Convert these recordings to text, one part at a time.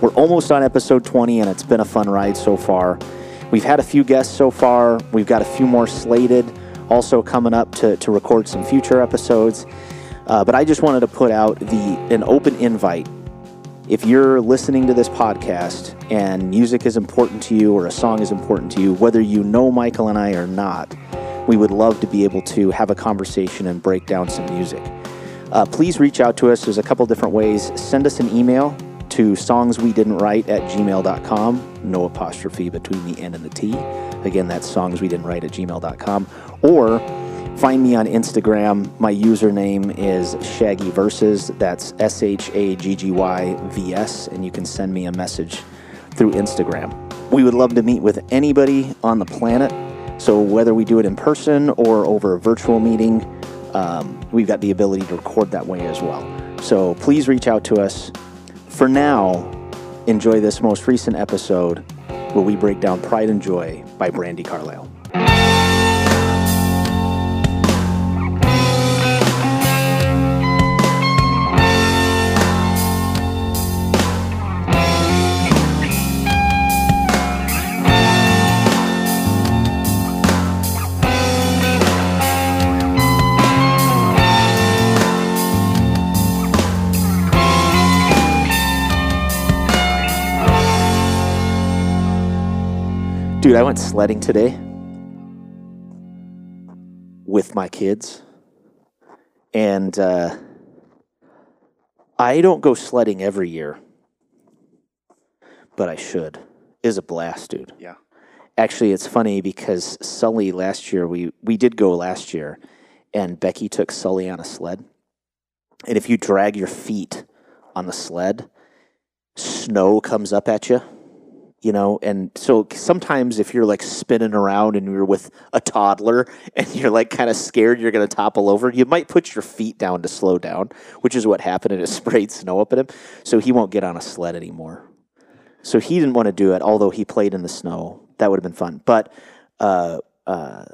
We're almost on episode 20, and it's been a fun ride so far. We've had a few guests so far. We've got a few more slated, also coming up to, to record some future episodes. Uh, but I just wanted to put out the an open invite. If you're listening to this podcast and music is important to you or a song is important to you, whether you know Michael and I or not, we would love to be able to have a conversation and break down some music. Uh, please reach out to us. There's a couple different ways. Send us an email to songs we didn't write at gmail.com. No apostrophe between the N and the T. Again, that's songs we didn't write at gmail.com. Or find me on Instagram. My username is Shaggy Verses. That's S H A G G Y V S. And you can send me a message through Instagram. We would love to meet with anybody on the planet. So whether we do it in person or over a virtual meeting, um, we've got the ability to record that way as well. So please reach out to us. For now, enjoy this most recent episode where we break down Pride and Joy by Brandi Carlile. Dude, I went sledding today with my kids. And uh, I don't go sledding every year, but I should. It is a blast, dude. Yeah. Actually, it's funny because Sully last year, we, we did go last year, and Becky took Sully on a sled. And if you drag your feet on the sled, snow comes up at you you know and so sometimes if you're like spinning around and you're with a toddler and you're like kind of scared you're going to topple over you might put your feet down to slow down which is what happened and it sprayed snow up at him so he won't get on a sled anymore. So he didn't want to do it although he played in the snow. That would have been fun. But uh, uh,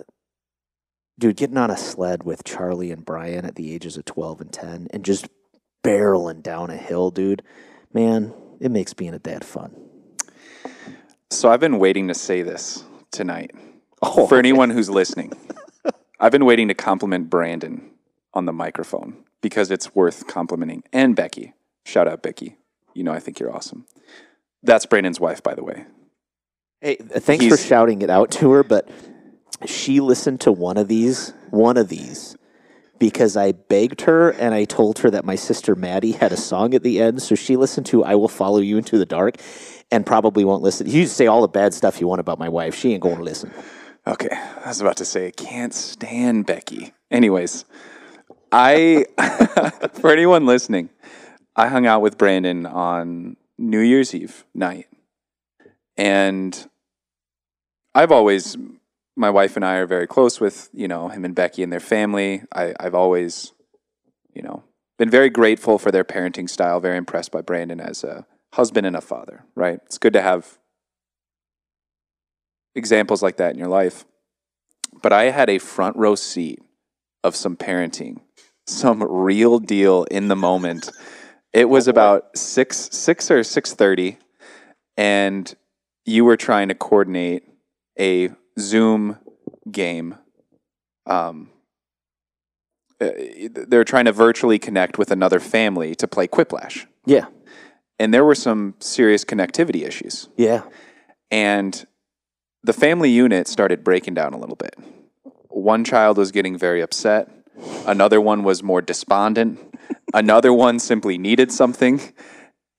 dude getting on a sled with charlie and brian at the ages of 12 and 10 and just barreling down a hill dude man it makes being a dad fun So I've been waiting to say this tonight Oh, for anyone who's listening. I've been waiting to compliment Brandon on the microphone because it's worth complimenting. And Becky. Shout out, Becky. You know, I think you're awesome. That's Brandon's wife, by the way. Hey, uh, thanks for shouting it out to her, but she listened to one of these, one of these, because I begged her and I told her that my sister Maddie had a song at the end. So she listened to I Will Follow You Into the Dark and probably won't listen. You say all the bad stuff you want about my wife. She ain't going to listen. Okay, I was about to say, I can't stand Becky. Anyways, I, for anyone listening, I hung out with Brandon on New Year's Eve night. And I've always, my wife and I are very close with, you know, him and Becky and their family. I, I've always, you know, been very grateful for their parenting style, very impressed by Brandon as a husband and a father, right? It's good to have examples like that in your life. But I had a front row seat of some parenting, some real deal in the moment. It was about six six or six thirty, and you were trying to coordinate a Zoom game. Um, uh, they're trying to virtually connect with another family to play Quiplash, Yeah. And there were some serious connectivity issues Yeah. and the family unit started breaking down a little bit. One child was getting very upset. Another one was more despondent. Another one simply needed something.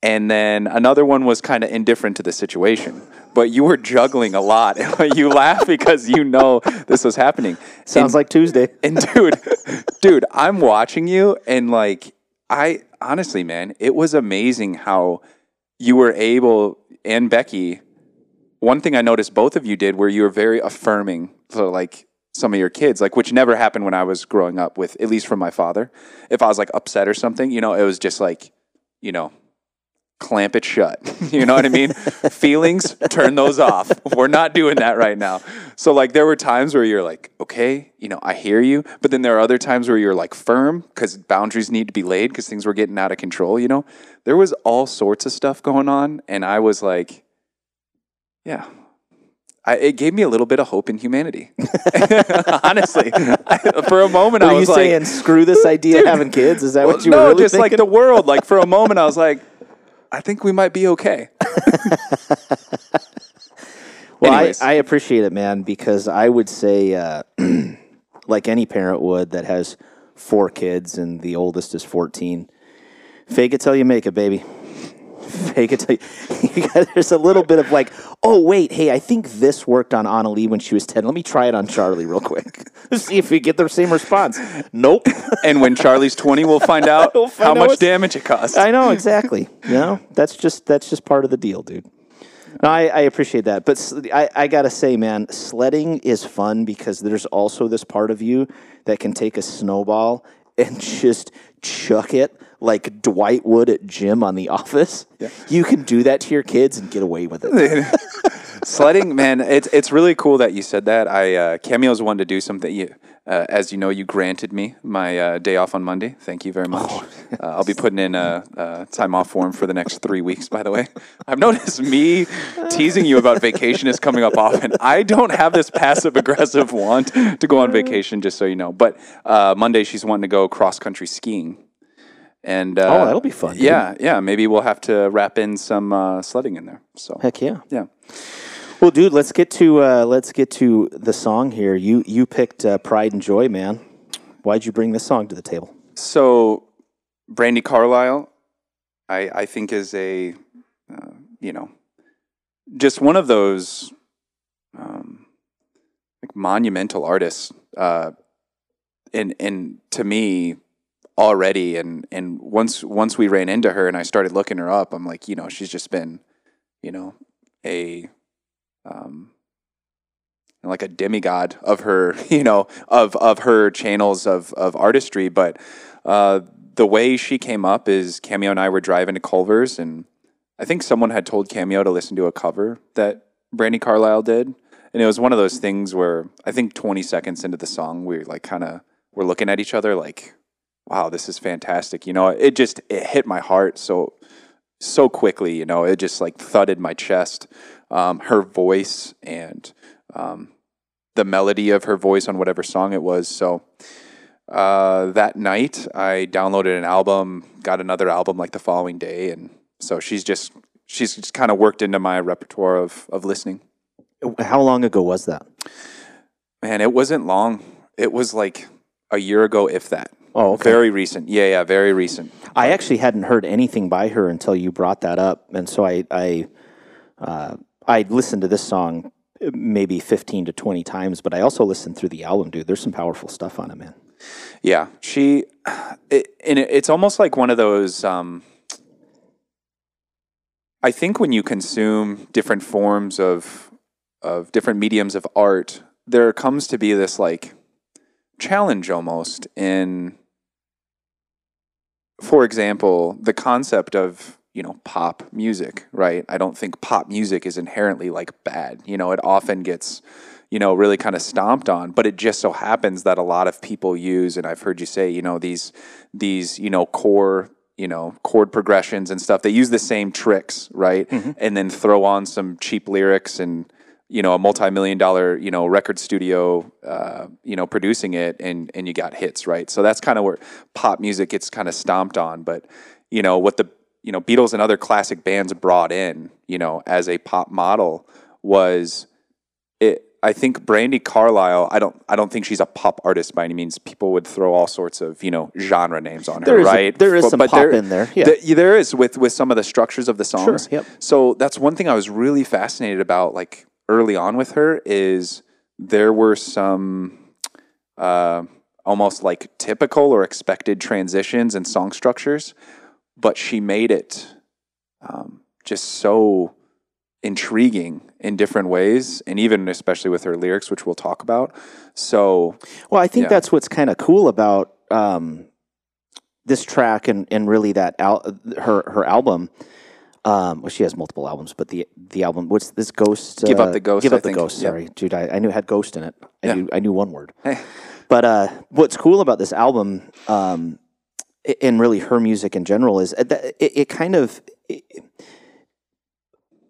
And then another one was kind of indifferent to the situation. But you were juggling a lot. you laugh because you know this was happening. Sounds like Tuesday. And dude, dude, I'm watching you and like I honestly, man, it was amazing how you were able and Becky. One thing I noticed both of you did where you were very affirming to like some of your kids, like which never happened when I was growing up with at least from my father. If I was like upset or something, you know, it was just like, you know, clamp it shut. you know what I mean? Feelings, turn those off. We're not doing that right now. So like there were times where you're like, okay, you know, I hear you, but then there are other times where you're like firm cuz boundaries need to be laid cuz things were getting out of control, you know? There was all sorts of stuff going on and I was like yeah. I, it gave me a little bit of hope in humanity. Honestly, I, for a moment, Are I you was like, saying screw this idea of having kids? Is that what you no, were really just like the world. Like for a moment, I was like, I think we might be okay. Well, I, I appreciate it, man, because I would say, uh, like any parent would that has four kids and the oldest is 14, fake it till you make it, baby. Fake it till you, there's a little bit of like, oh, wait, hey, I think this worked on Annalie when she was 10. Let me try it on Charlie real quick. See if we get the same response. Nope. And when Charlie's twenty, we'll find out We'll find how out much damage it costs. I know exactly. You know, that's just that's just part of the deal, dude. No, I, I appreciate that, but I gotta say, man, sledding is fun because there's also this part of you that can take a snowball and just chuck it like Dwight would at Jim on The Office. You can do that to your kids and get away with it. Sledding, man, it's it's really cool that you said that. I uh, Cameo's wanted to do something. You, uh, as you know, you granted me my uh, day off on Monday. Thank you very much. Oh, uh, I'll be putting in a, time off form for the next three weeks. By the way, I've noticed me teasing you about vacation is coming up often. I don't have this passive aggressive want to go on vacation, just so you know. But uh, Monday, she's wanting to go cross country skiing. And uh, Oh, that'll be fun, dude. Yeah, yeah. Maybe we'll have to wrap in some uh, sledding in there. So Heck yeah. yeah. Well, dude, let's get to uh, let's get to the song here. You you picked uh, Pride and Joy, man. Why'd you bring this song to the table? So, Brandi Carlile, I I think is a, uh, you know, just one of those, um, like monumental artists. Uh, and and to me, already, and and once once we ran into her and I started looking her up, I'm like, you know, she's just been, you know, a, um, like a demigod of her, you know, of of her channels of of artistry. But uh, the way she came up is Cameo and I were driving to Culver's, and I think someone had told Cameo to listen to a cover that Brandi Carlile did, and it was one of those things where I think 20 seconds into the song, we like kind of were looking at each other like, "Wow, this is fantastic!" You know, it just it hit my heart so so quickly. You know, it just like thudded my chest. Um, her voice and um, the melody of her voice on whatever song it was. So uh, that night, I downloaded an album, got another album like the following day, and so she's just she's just kind of worked into my repertoire of of listening. How long ago was that? Man, it wasn't long. It was like a year ago, if that. Oh, okay. Very recent. Yeah, yeah, very recent. I actually hadn't heard anything by her until you brought that up, and so I I uh, I listened to this song maybe fifteen to twenty times, but I also listened through the album, dude. There's some powerful stuff on it, man. Yeah, she, it, and it, it's almost like one of those. Um, I think when you consume different forms of of different mediums of art, there comes to be this like challenge almost in, for example, the concept of you know pop music, right? I don't think pop music is inherently like bad. You know, it often gets you know, really kind of stomped on. But it just so happens that a lot of people use, and I've heard you say, you know, these these you know core you know chord progressions and stuff. They use the same tricks, right? Mm-hmm. And then throw on some cheap lyrics and you know a multi-million dollar you know record studio uh, you know producing it and and you got hits right so that's kind of where pop music gets kind of stomped on but you know what the you know beatles and other classic bands brought in you know as a pop model was it I think Brandi Carlile, I don't I don't think she's a pop artist by any means. People would throw all sorts of, you know, genre names on her, There is a- right? there is But- some but pop in there, yeah. th- there is with with some of the structures of the songs. yep. So that's one thing I was really fascinated about like early on with her is there were some uh, almost like typical or expected transitions and song structures, but she made it um, just so intriguing in different ways, and even especially with her lyrics, which we'll talk about. So Well, I think Yeah. that's what's kind of cool about um, this track and, and really that al- her her album. Um, well, she has multiple albums, but the the album what's this Ghost? Give Up uh, the Ghost, Give I up the think. Ghost. Yeah. Sorry, dude. I, I knew it had ghost in it. I Yeah. knew I knew one word. Hey. But uh, what's cool about this album, um, and really her music in general, is that it, it kind of it,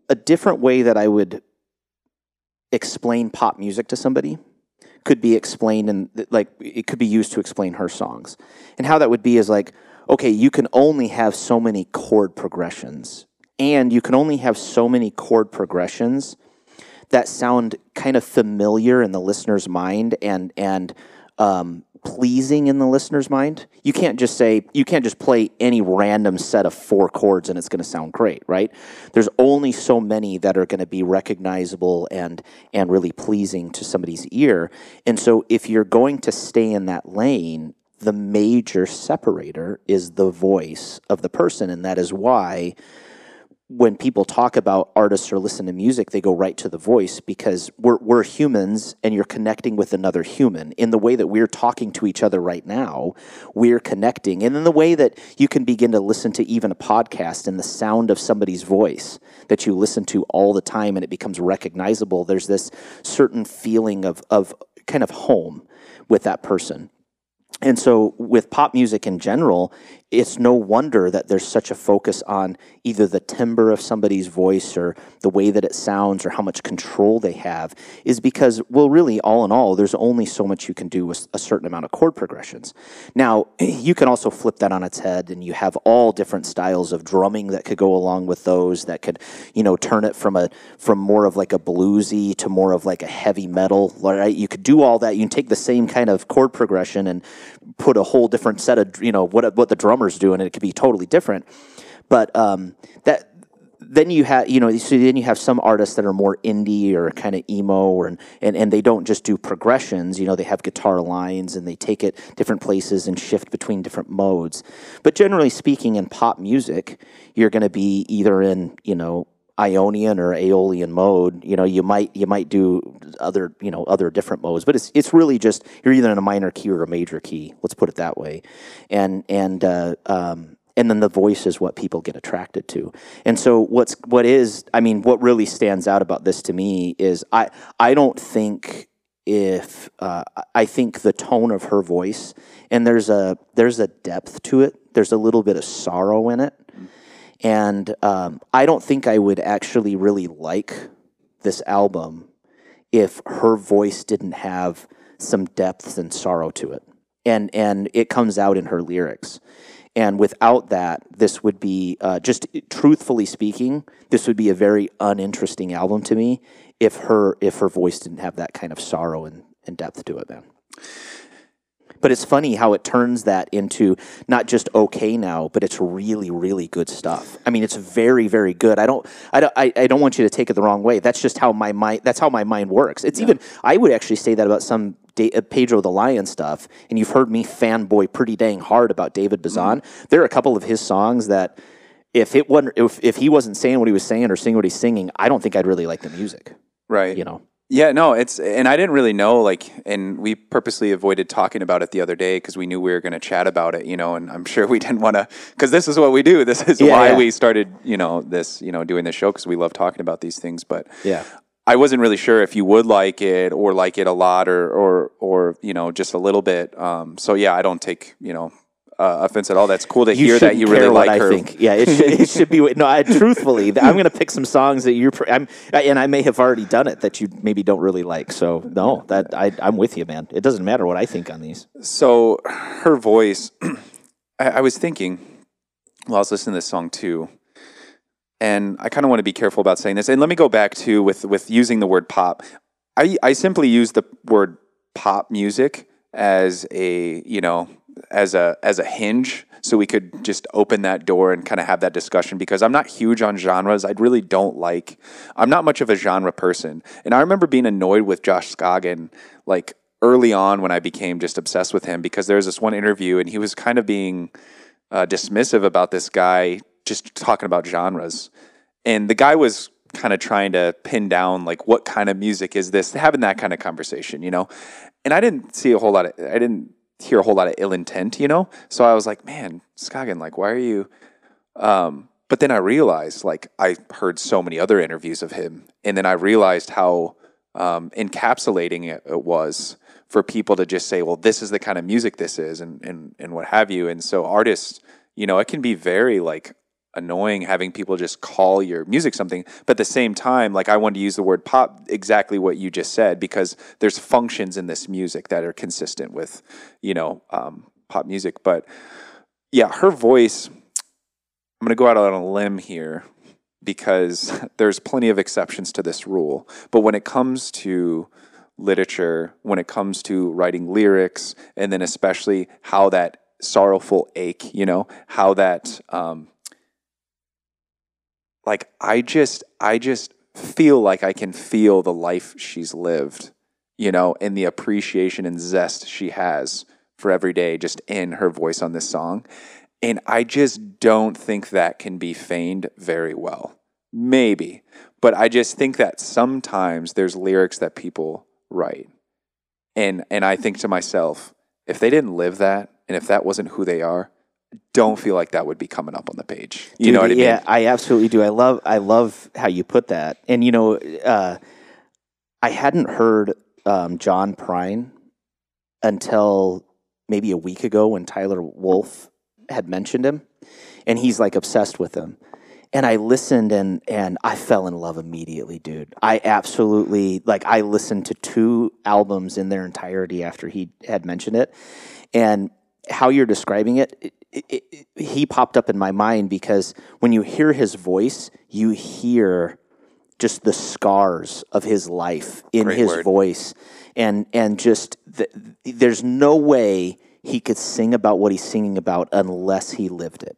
a different way that I would explain pop music to somebody could be explained and like it could be used to explain her songs. And how that would be is like, okay, you can only have so many chord progressions, and you can only have so many chord progressions that sound kind of familiar in the listener's mind and and um, pleasing in the listener's mind. You can't just say you can't just play any random set of four chords and it's going to sound great, right? There's only so many that are going to be recognizable and and really pleasing to somebody's ear. And so if you're going to stay in that lane, the major separator is the voice of the person and that is why when people talk about artists or listen to music, they go right to the voice because we're, we're humans and you're connecting with another human. In the way that we're talking to each other right now, we're connecting. And in the way that you can begin to listen to even a podcast and the sound of somebody's voice that you listen to all the time and it becomes recognizable, there's this certain feeling of, of kind of home with that person. And so, with pop music in general, it's no wonder that there's such a focus on either the timbre of somebody's voice or the way that it sounds or how much control they have, is because, well, really, all in all, there's only so much you can do with a certain amount of chord progressions. Now, you can also flip that on its head, and you have all different styles of drumming that could go along with those that could, you know, turn it from a from more of like a bluesy to more of like a heavy metal. Right? You could do all that. You can take the same kind of chord progression and put a whole different set of you know what what the drummer's doing, and it could be totally different. But um, that then you have you know so then you have some artists that are more indie or kind of emo or and, and they don't just do progressions you know they have guitar lines and they take it different places and shift between different modes but generally speaking in pop music you're going to be either in you know Ionian or Aeolian mode, you know, you might you might do other you know other different modes, but it's it's really just you're either in a minor key or a major key. Let's put it that way, and and uh, um, and then the voice is what people get attracted to. And so what's what is I mean what really stands out about this to me is I I don't think if uh, I think the tone of her voice and there's a there's a depth to it. There's a little bit of sorrow in it, and um, I don't think I would actually really like this album if her voice didn't have some depth and sorrow to it, and and it comes out in her lyrics. And without that, this would be uh, just truthfully speaking, this would be a very uninteresting album to me if her if her voice didn't have that kind of sorrow and, and depth to it, man. But it's funny how it turns that into not just okay now, but it's really, really good stuff. I mean, it's very, very good. I don't, I don't, I, I don't want you to take it the wrong way. That's just how my mind. That's how my mind works. It's even. I would actually say that about some uh, Pedro the Lion stuff, and you've heard me fanboy pretty dang hard about David Bazan. There are a couple of his songs that, if it wasn't, if, if he wasn't saying what he was saying or singing what he's singing, I don't think I'd really like the music. Right. You know. Yeah, no, it's and I didn't really know like, and we purposely avoided talking about it the other day because we knew we were going to chat about it, you know, and I'm sure we didn't want to because this is what we do. This is Yeah, why yeah. we started, you know, this, you know, doing this show because we love talking about these things. But Yeah. I wasn't really sure if you would like it or like it a lot or or or you know just a little bit. Um, so yeah, I don't take you know uh, offense at all. That's cool to hear that you really like I her. think. Yeah, it should, it should be. No, I, truthfully, I'm going to pick some songs that you're. I'm, and I may have already done it that you maybe don't really like. So no, that I, I'm with you, man. It doesn't matter what I think on these. So her voice, I, I was thinking while I was listening to this song too, and I kind of want to be careful about saying this. And let me go back to with with using the word pop. I I simply use the word pop music as a you know as a as a hinge so we could just open that door and kind of have that discussion because I'm not huge on genres. I really don't like I'm not much of a genre person. And I remember being annoyed with Josh Scogin like early on when I became just obsessed with him because there was this one interview and he was kind of being uh, dismissive about this guy just talking about genres. And the guy was kind of trying to pin down like what kind of music is this, having that kind of conversation, you know. And I didn't see a whole lot of I didn't hear a whole lot of ill intent, you know. So I was like, man, Scogin, like, why are you? Um, but then I realized, like, I heard so many other interviews of him, and then I realized how um, encapsulating it, it was for people to just say, well, this is the kind of music this is, and, and, and what have you. And so, artists, you know, it can be very like annoying having people just call your music something. But at the same time, like, I wanted to use the word pop exactly what you just said because there's functions in this music that are consistent with, you know, um, pop music. But yeah, her voice, I'm going to go out on a limb here because there's plenty of exceptions to this rule. But when it comes to literature, when it comes to writing lyrics, and then especially how that sorrowful ache, you know, how that, um, like, I just, I just feel like I can feel the life she's lived, you know, and the appreciation and zest she has for every day just in her voice on this song. And I just don't think that can be feigned very well. Maybe. But I just think that sometimes there's lyrics that people write. And and I think to myself, if they didn't live that and if that wasn't who they are, don't feel like that would be coming up on the page. You Dude, know what I mean? Yeah, I absolutely do. I love I love how you put that. And you know, uh, I hadn't heard um, John Prine until maybe a week ago when Tyler Wolf had mentioned him, and he's like obsessed with him. And I listened and and I fell in love immediately, dude. I absolutely like I listened to two albums in their entirety after he had mentioned it. And how you're describing it, it, it, it he popped up in my mind because when you hear his voice, you hear just the scars of his life in Great his word. voice. And and just the, there's no way he could sing about what he's singing about unless he lived it.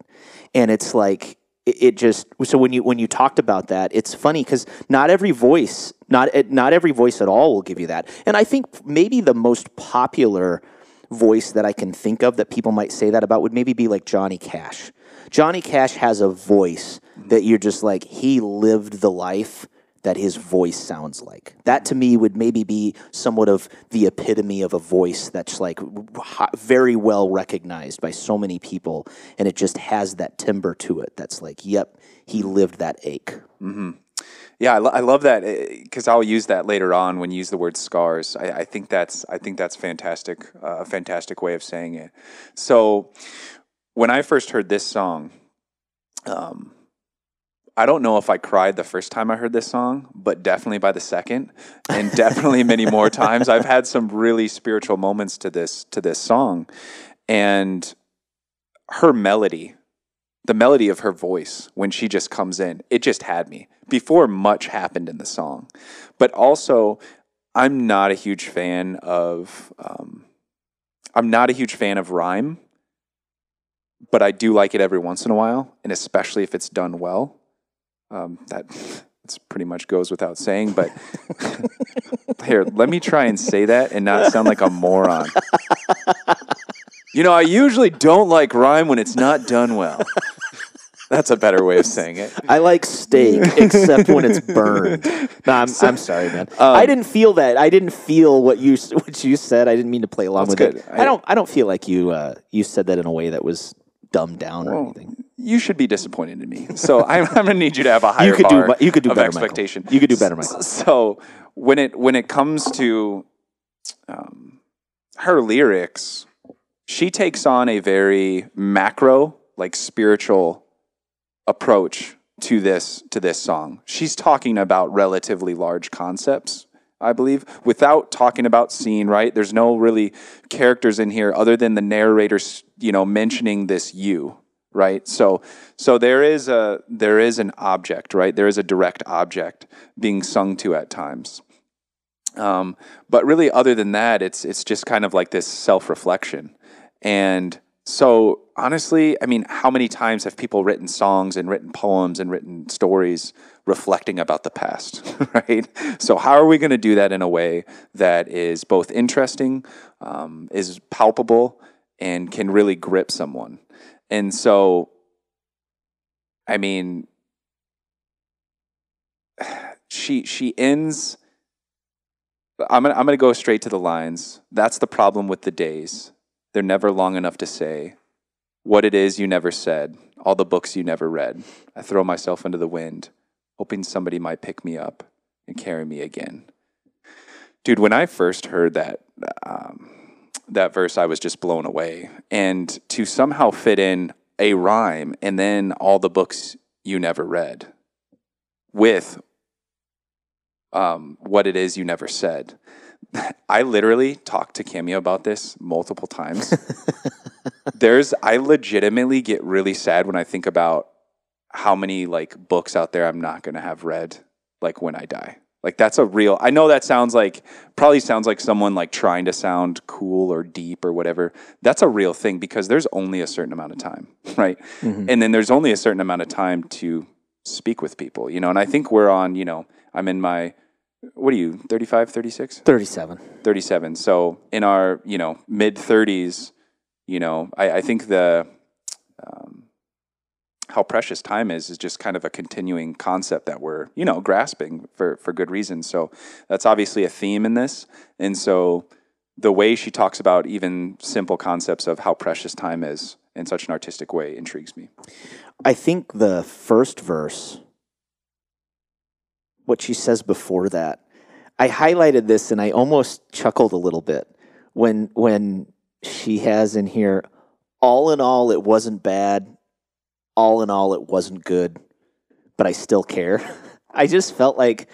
And it's like it, it just so when you when you talked about that it's funny because not every voice not not every voice at all will give you that. And i think maybe the most popular voice that i can think of that people might say that about would maybe be like johnny cash johnny cash has a voice that you're just like he lived the life that his voice sounds like. That to me would maybe be somewhat of the epitome of a voice that's like very well recognized by so many people, and it just has that timbre to it. That's like, yep, he lived that ache. Mm-hmm. Yeah, I, lo- I love that because I'll use that later on when you use the word scars. I, I think that's I think that's fantastic, uh, a fantastic way of saying it. So when I first heard this song, um, I don't know if I cried the first time I heard this song, but definitely by the second, and definitely many more times. I've had some really spiritual moments to this to this song, and her melody the melody of her voice when she just comes in, it just had me before much happened in the song. But also, I'm not a huge fan of, um, I'm not a huge fan of rhyme, but I do like it every once in a while, and especially if it's done well. Um, that that's pretty much goes without saying, but here, let me try and say that and not sound like a moron. You know, I usually don't like rhyme when it's not done well. That's a better way of saying it. I like steak, except when it's burned. No, I'm, I'm sorry, man. Um, I didn't feel that. I didn't feel what you what you said. I didn't mean to play along with good. it. I, I- don't. I don't feel like you uh, you said that in a way that was dumbed down or anything. You should be disappointed in me. So I'm, I'm going to need you to have a higher You could do. bar bu- You could do of better, Michael. expectation. You could do better, Michael. So when it when it comes to um, her lyrics, she takes on a very macro, like spiritual approach to this to this song. She's talking about relatively large concepts, I believe, without talking about scene. Right? There's no really characters in here other than the narrator, you know, mentioning this you. Right. So so there is a there is an object. Right. There is a direct object being sung to at times. Um, but really, other than that, it's it's just kind of like this self reflection. And so, honestly, I mean, how many times have people written songs and written poems and written stories reflecting about the past, right? So, how are we going to do that in a way that is both interesting, um, is palpable, and can really grip someone? And so, I mean, she she ends. I'm gonna I'm gonna go straight to the lines. That's the problem with the days. They're never long enough to say what it is you never said, all the books you never read. I throw myself into the wind, hoping somebody might pick me up and carry me again. Dude, when I first heard that um, that verse, I was just blown away. And to somehow fit in a rhyme and then all the books you never read with um, what it is you never said. I literally talked to Cameo about this multiple times. There's, I legitimately get really sad when I think about how many like books out there I'm not going to have read, like when I die. Like that's a real. I know that sounds like probably sounds like someone like trying to sound cool or deep or whatever. That's a real thing because there's only a certain amount of time, right? Mm-hmm. And then there's only a certain amount of time to speak with people, you know. And I think we're on, you know, I'm in my what are you, 35, 36? 37. 37. So in our, you know, mid 30s, you know, I, I think the um, how precious time is is just kind of a continuing concept that we're, you know, grasping for for good reason. So that's obviously a theme in this. And so the way she talks about even simple concepts of how precious time is in such an artistic way intrigues me. I think the first verse, what she says before that, I highlighted this and I almost chuckled a little bit when when she has in here, all in all, it wasn't bad. All in all, it wasn't good, but I still care. I just felt like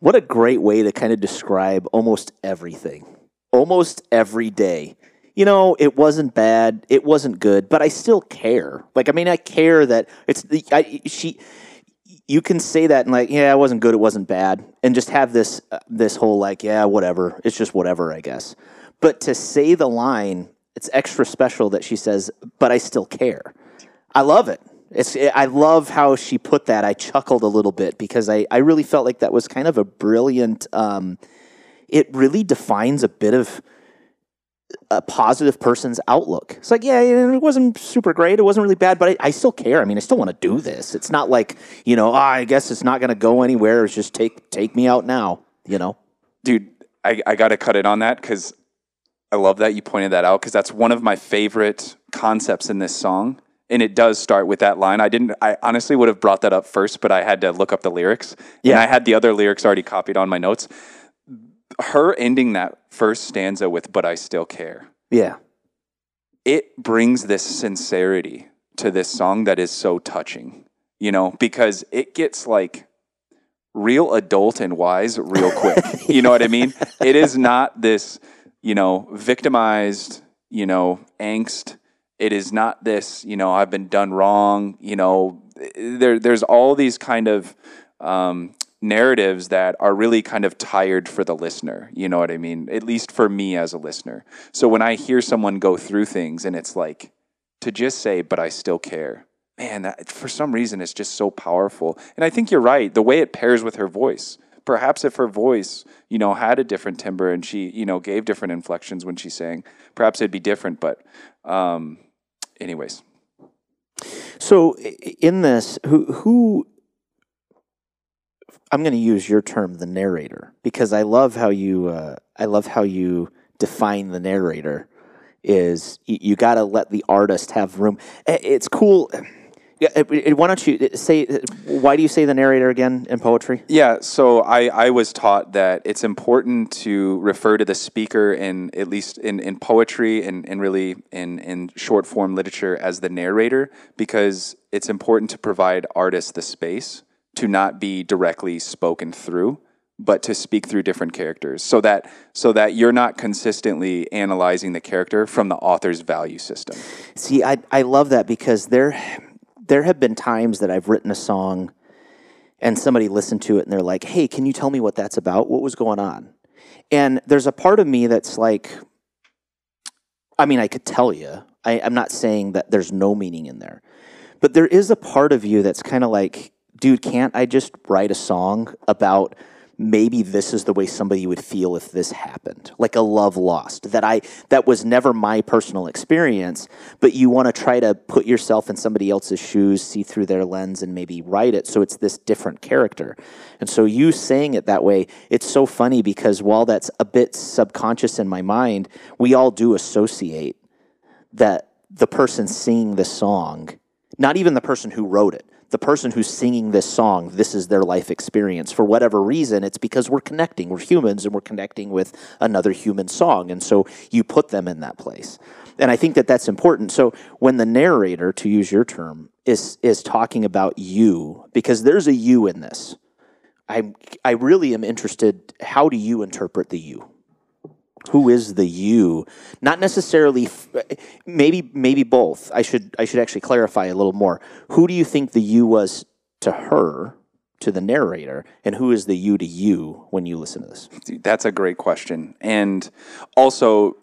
what a great way to kind of describe almost everything, almost every day. You know, it wasn't bad, it wasn't good, but I still care. Like, I mean, I care that it's the I, she. You can say that and like, yeah, it wasn't good, it wasn't bad, and just have this uh, this whole like, yeah, whatever, it's just whatever, I guess. But to say the line, it's extra special that she says, "But I still care." I love it. It's I love how she put that. I chuckled a little bit because I, I really felt like that was kind of a brilliant. Um, it really defines a bit of a positive person's outlook. It's like, yeah, it wasn't super great. It wasn't really bad, but I, I still care. I mean, I still want to do this. It's not like you know, ah, I guess it's not going to go anywhere. It's just take take me out now. You know, dude i, I got to cut it on that because i love that you pointed that out because that's one of my favorite concepts in this song and it does start with that line i didn't i honestly would have brought that up first but i had to look up the lyrics and Yeah. i had the other lyrics already copied on my notes her ending that first stanza with but i still care yeah, it brings this sincerity to this song that is so touching, you know, because it gets like real adult and wise real quick. you know what I mean? It is not this, you know, victimized, you know, angst. It is not this, you know, I've been done wrong, you know, there there's all these kind of um, narratives that are really kind of tired for the listener. You know what I mean? At least for me as a listener. So when I hear someone go through things and it's like to just say, but I still care. Man, that, for some reason, it's just so powerful. And I think you're right. The way it pairs with her voice. Perhaps if her voice, you know, had a different timbre and she, you know, gave different inflections when she sang, perhaps it'd be different. But, um, anyways, So in this, who who I'm going to use your term, the narrator, because I love how you uh, I love how you define the narrator. Is you, you got to let the artist have room. Eh, it's cool. Yeah, it- it- why don't you say? Why do you say the narrator again in poetry? Yeah, so I, I was taught that it's important to refer to the speaker in at least in, in poetry and, and really in, in short form literature as the narrator because it's important to provide artists the space to not be directly spoken through, but to speak through different characters so that so that you're not consistently analyzing the character from the author's value system. See, I I love that because there there have been times that I've written a song and somebody listened to it and they're like, "Hey, can you tell me what that's about? What was going on?" And there's a part of me that's like I mean, I could tell you. I, I'm not saying that there's no meaning in there. But there is a part of you that's kind of like, dude, can't I just write a song about maybe this is the way somebody would feel if this happened? Like a love lost that I that was never my personal experience, but you want to try to put yourself in somebody else's shoes, see through their lens and maybe write it so it's this different character. And so you saying it that way, it's so funny because while that's a bit subconscious in my mind, we all do associate that the person singing the song, not even the person who wrote it, the person who's singing this song, this is their life experience. For whatever reason, it's because we're connecting. We're humans and we're connecting with another human song. And so you put them in that place. And I think that that's important. So when the narrator, to use your term, is is talking about you, because there's a you in this. I I really am interested. How do you interpret the you? Who is the you? Not necessarily. f- Maybe maybe both. I should I should actually clarify a little more. Who do you think the you was to her, to the narrator, and who is the you to you when you listen to this? That's a great question. And also,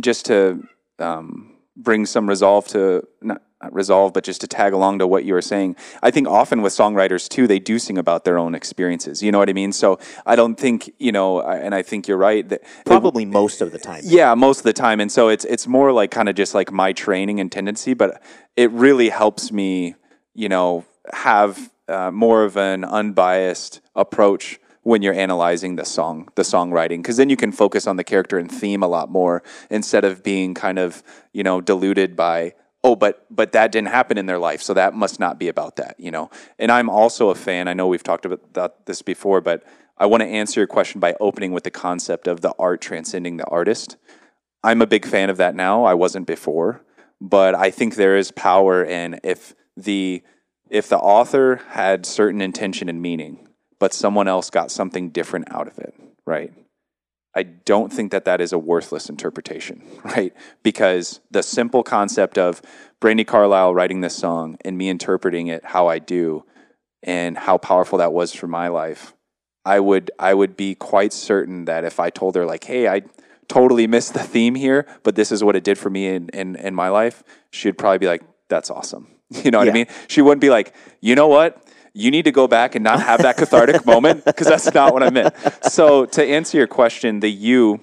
just to um, bring some resolve to not resolve, but just to tag along to what you were saying, I think often with songwriters too, they do sing about their own experiences. You know what I mean? So I don't think you know, and I think you're right. That Probably most of the time. yeah, most of the time. And so it's it's more like kind of just like my training and tendency, but it really helps me, you know, have uh, more of an unbiased approach when you're analyzing the song, the songwriting, because then you can focus on the character and theme a lot more instead of being kind of you know diluted by oh but but that didn't happen in their life so that must not be about that you know and i'm also a fan i know we've talked about this before but i want to answer your question by opening with the concept of the art transcending the artist I'm a big fan of that now. I wasn't before, but I think there is power in if the if the author had certain intention and meaning, but someone else got something different out of it, right? I don't think that that is a worthless interpretation, right? Because the simple concept of Brandi Carlile writing this song and me interpreting it how I do and how powerful that was for my life, I would I would be quite certain that if I told her like, "Hey, I totally missed the theme here, but this is what it did for me in in, in my life," she'd probably be like, "That's awesome." You know what Yeah. I mean? She wouldn't be like, "You know what? You need to go back and not have that cathartic moment because that's not what I meant." So, to answer your question, the you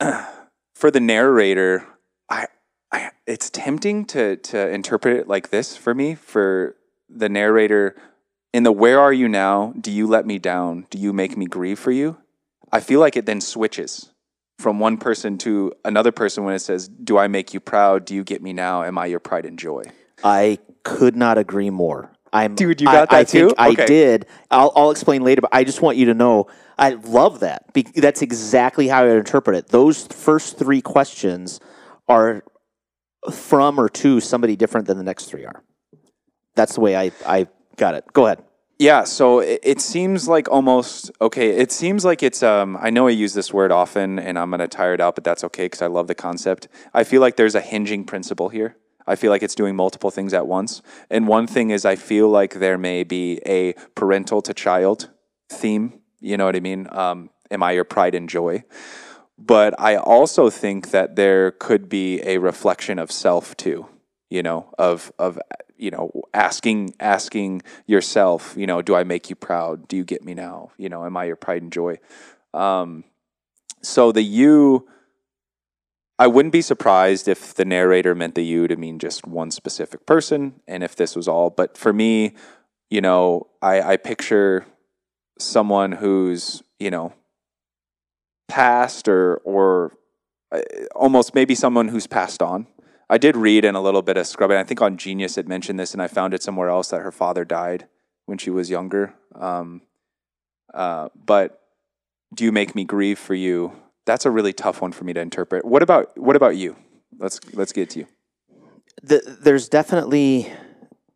for the narrator, I, I it's tempting to to interpret it like this for me for the narrator in the where are you now? Do you let me down? Do you make me grieve for you? I feel like it then switches from one person to another person when it says, "Do I make you proud? Do you get me now? Am I your pride and joy?" I could not agree more. I'm, Dude, you I- got that I think too? I Okay. did. I'll, I'll explain later, but I just want you to know I love that. Be- that's exactly how I interpret it. Those first three questions are from or to somebody different than the next three are. That's the way I, I got it. Go ahead. Yeah, so it, it seems like almost okay. It seems like it's. Um, I know I use this word often, and I'm gonna tire it out, but that's okay because I love the concept. I feel like there's a hinging principle here. I feel like it's doing multiple things at once. And one thing is, I feel like there may be a parental to child theme. You know what I mean? Um, am I your pride and joy? But I also think that there could be a reflection of self too. You know, of of you know asking asking yourself. You know, do I make you proud? Do you get me now? You know, am I your pride and joy? Um, so the you. I wouldn't be surprised if the narrator meant the you to mean just one specific person, and if this was all. But for me, you know, I, I picture someone who's you know passed or or uh, almost maybe someone who's passed on. I did read in a little bit of scrubbing. I think on Genius it mentioned this, and I found it somewhere else that her father died when she was younger. Um, uh, but do you make me grieve for you? That's a really tough one for me to interpret. What about what about you? Let's let's get to you. the, there's definitely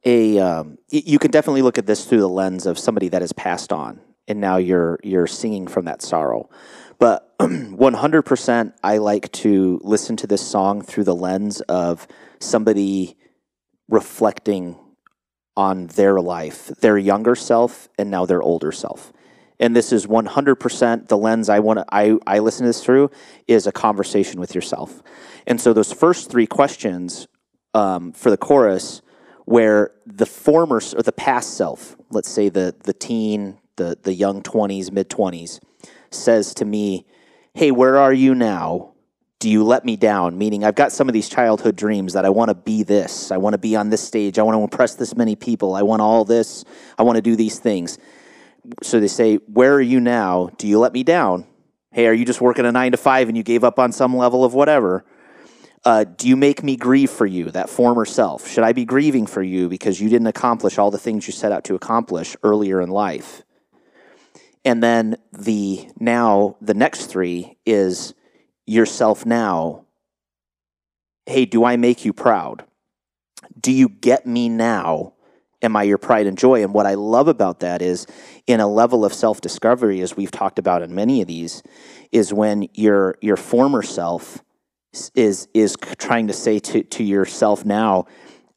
a um, you can definitely look at this through the lens of somebody that has passed on and now you're you're singing from that sorrow but 100% i like to listen to this song through the lens of somebody reflecting on their life their younger self and now their older self and this is 100% the lens i want to I, I listen to this through is a conversation with yourself and so those first three questions um, for the chorus where the former or the past self, let's say the the teen, the the young twenties, mid twenties, says to me, "Hey, where are you now? Do you let me down?" Meaning, I've got some of these childhood dreams that I want to be this. I want to be on this stage. I want to impress this many people. I want all this. I want to do these things. So they say, "Where are you now? Do you let me down?" Hey, are you just working a nine to five and you gave up on some level of whatever? uh, do you make me grieve for you, that former self? Should I be grieving for you because you didn't accomplish all the things you set out to accomplish earlier in life? And then the now, the next three is yourself now. Hey, do I make you proud? Do you get me now? Am I your pride and joy? And what I love about that is in a level of self discovery, as we've talked about in many of these, is when your your former self is is trying to say to to yourself now,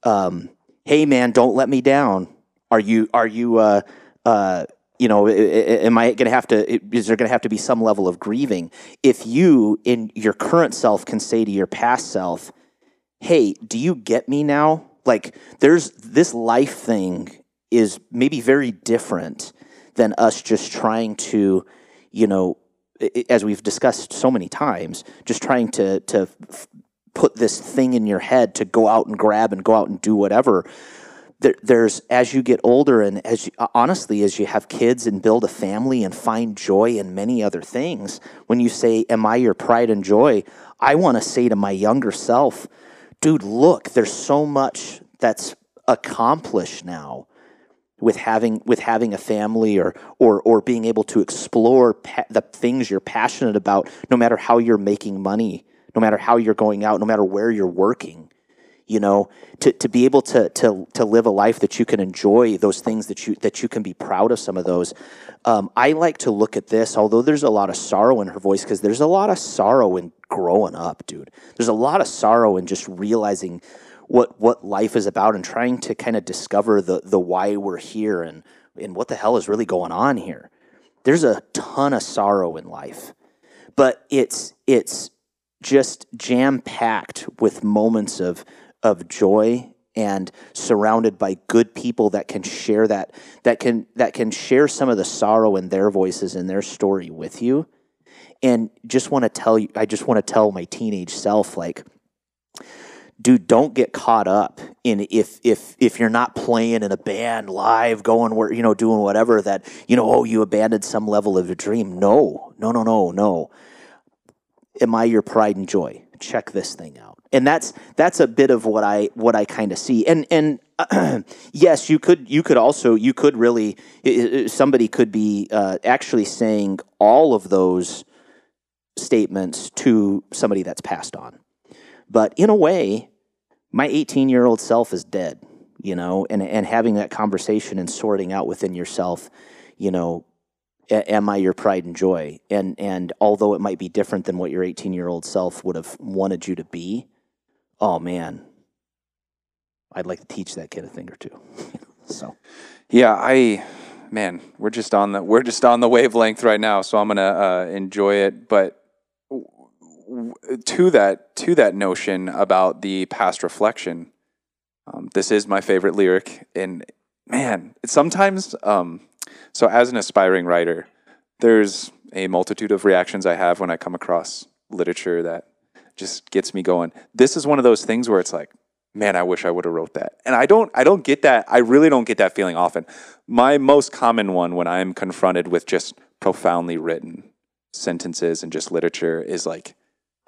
um, "Hey, man, don't let me down. Are you are you uh, uh, you know, am I going to have to? Is there going to have to be some level of grieving if you, in your current self, can say to your past self, "Hey, do you get me now? Like, there's this life thing is maybe very different than us just trying to, you know, as we've discussed so many times, just trying to to put this thing in your head to go out and grab and go out and do whatever. There, there's as you get older and as you, honestly as you have kids and build a family and find joy in many other things. When you say, "Am I your pride and joy?" I want to say to my younger self, "Dude, look, there's so much that's accomplished now." with having with having a family or or or being able to explore pa- the things you're passionate about no matter how you're making money no matter how you're going out no matter where you're working you know to, to be able to, to to live a life that you can enjoy those things that you that you can be proud of some of those um, i like to look at this although there's a lot of sorrow in her voice because there's a lot of sorrow in growing up dude there's a lot of sorrow in just realizing what what life is about and trying to kind of discover the the why we're here and and what the hell is really going on here. There's a ton of sorrow in life, but it's it's just jam packed with moments of of joy and surrounded by good people that can share that that can that can share some of the sorrow in their voices and their story with you and just want to tell you i just want to tell my teenage self like dude, don't get caught up in if if if you're not playing in a band live, going where you know doing whatever that you know oh you abandoned some level of a dream. No, no, no, no, no. Am I your pride and joy? Check this thing out. And that's that's a bit of what I what I kind of see. And and yes, you could you could also you could really somebody could be uh, actually saying all of those statements to somebody that's passed on but in a way, my 18 year old self is dead, you know, and, and having that conversation and sorting out within yourself, you know, am I your pride and joy? And, and although it might be different than what your 18 year old self would have wanted you to be, oh man, I'd like to teach that kid a thing or two. so, yeah, I, man, we're just on the, we're just on the wavelength right now. So I'm to uh, enjoy it. But to that to that notion about the past reflection, um, this is my favorite lyric, and man, sometimes. Um, so, as an aspiring writer, there's a multitude of reactions I have when I come across literature that just gets me going. This is one of those things where it's like, man, I wish I would have wrote that. And I don't I don't get that. I really don't get that feeling often. My most common one when I'm confronted with just profoundly written sentences and just literature is like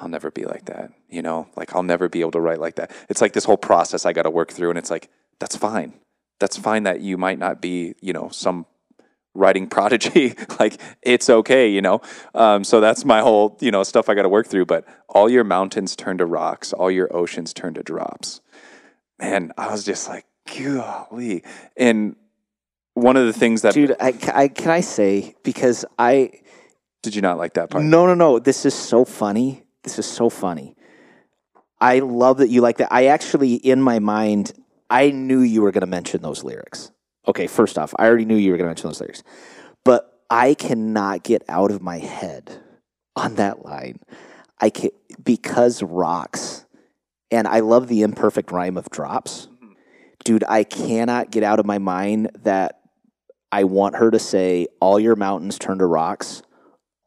I'll never be like that. You know, like I'll never be able to write like that. It's like this whole process I got to work through. And it's like, that's fine. That's fine that you might not be, you know, some writing prodigy. like it's okay, you know? Um, so that's my whole, you know, stuff I got to work through. But all your mountains turn to rocks, all your oceans turn to drops. Man, I was just like, golly. And one of the things that. Dude, I, I, can I say, because I. Did you not like that part? No, no, no. This is so funny this is so funny. I love that you like that. I actually, in my mind, I knew you were going to mention those lyrics. Okay, first off, I already knew you were going to mention those lyrics, but I cannot get out of my head on that line. I can because rocks, and I love the imperfect rhyme of drops. Mm-hmm. Dude, I cannot get out of my mind that I want her to say, "All your mountains turn to rocks,